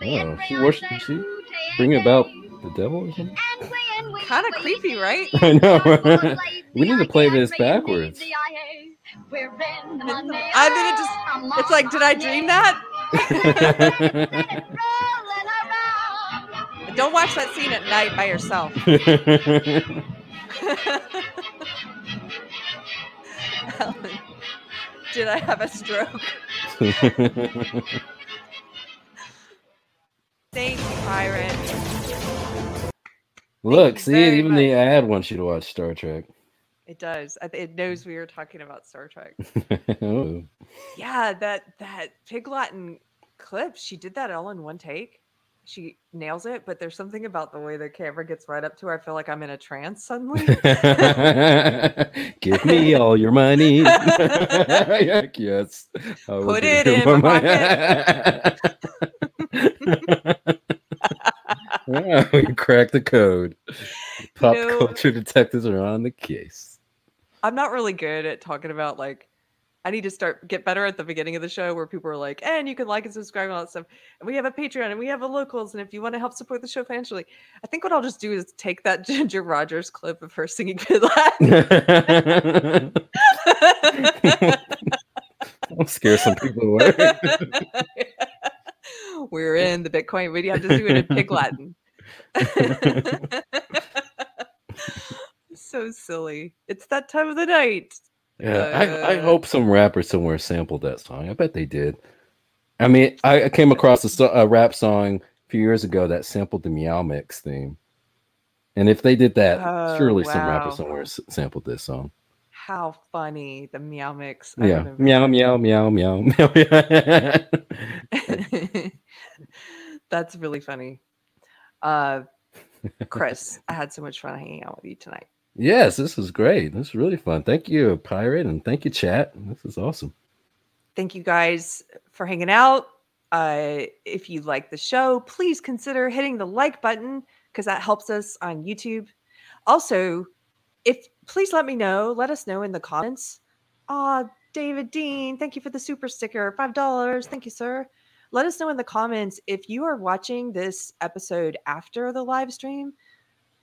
Oh,
she worship, she bring about the devil or something?
Kind of creepy, right?
I know. we need to play this backwards.
We're in the
I mean, it just, it's like, did I dream that? Don't watch that scene at night by yourself. Ellen, did I have a stroke? Thank you, Pirate.
Look,
you
see, even the ad wants you to watch Star Trek.
It does. It knows we were talking about Star Trek.
oh.
Yeah, that that Pig Latin clip, she did that all in one take. She nails it, but there's something about the way the camera gets right up to her. I feel like I'm in a trance suddenly.
Give me all your money. yes.
Put it in my
We cracked the code. Pop culture detectives are on the case.
I'm not really good at talking about like I need to start get better at the beginning of the show where people are like, and you can like and subscribe and all that stuff. And we have a Patreon and we have a locals. And if you want to help support the show financially, I think what I'll just do is take that Ginger Rogers clip of her singing Good Latin.
I'll scare some people away.
We're in the Bitcoin. We have to do it in Pig Latin. so silly. It's that time of the night.
Yeah, I, I
Uh,
hope some rapper somewhere sampled that song. I bet they did. I mean, I, came across a, so- a rap song a few years ago that sampled the Meow Mix theme. And if they did that,
Oh,
surely some rapper somewhere s- sampled this song.
How funny the meow mix. I
Yeah. Meow, meow, meow, meow, meow, meow.
That's really funny. Uh, Chris, I had so much fun hanging out with you tonight.
yes, this was great. This was really fun. Thank you, Pirate, and thank you, chat. This is awesome.
Thank you guys for hanging out. Uh, if you like the show, please consider hitting the like button because that helps us on YouTube. Also, if please let me know, let us know in the comments. Ah, David Dean, thank you for the super sticker, five dollars. Thank you, sir. Let us know in the comments if you are watching this episode after the live stream.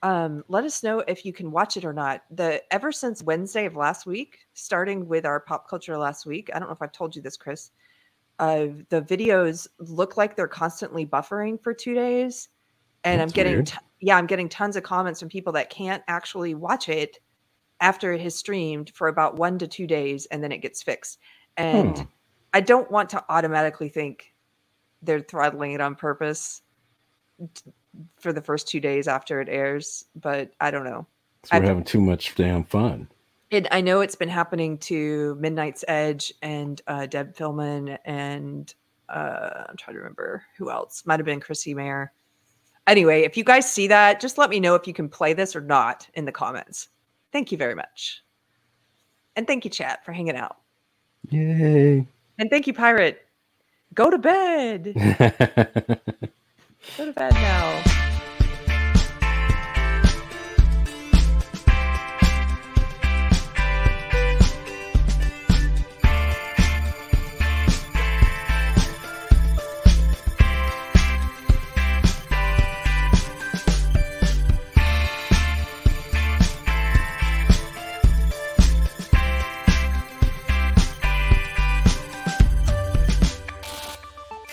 Um, let us know if you can watch it or not. The ever since Wednesday of last week, starting with our pop culture last week. I don't know if I've told you this, Chris. Uh, the videos look like they're constantly buffering for two days, and I'm getting t- yeah, I'm getting tons of comments from people that can't actually watch it after it has streamed for about one to two days, and then it gets fixed. And
Hmm.
I don't want to automatically think they're throttling it on purpose t- for the first two days after it airs, but I don't know.
So we're
I-
having too much damn fun.
it, I know it's been happening to Midnight's Edge and uh, Deb Philman and uh, I'm trying to remember who else. Might have been Chrissie Mayr. Anyway, if you guys see that, just let me know if you can play this or not in the comments. Thank you very much. And thank you, chat, for hanging out.
Yay.
And thank you, Pirate. Go to bed. Go to bed now.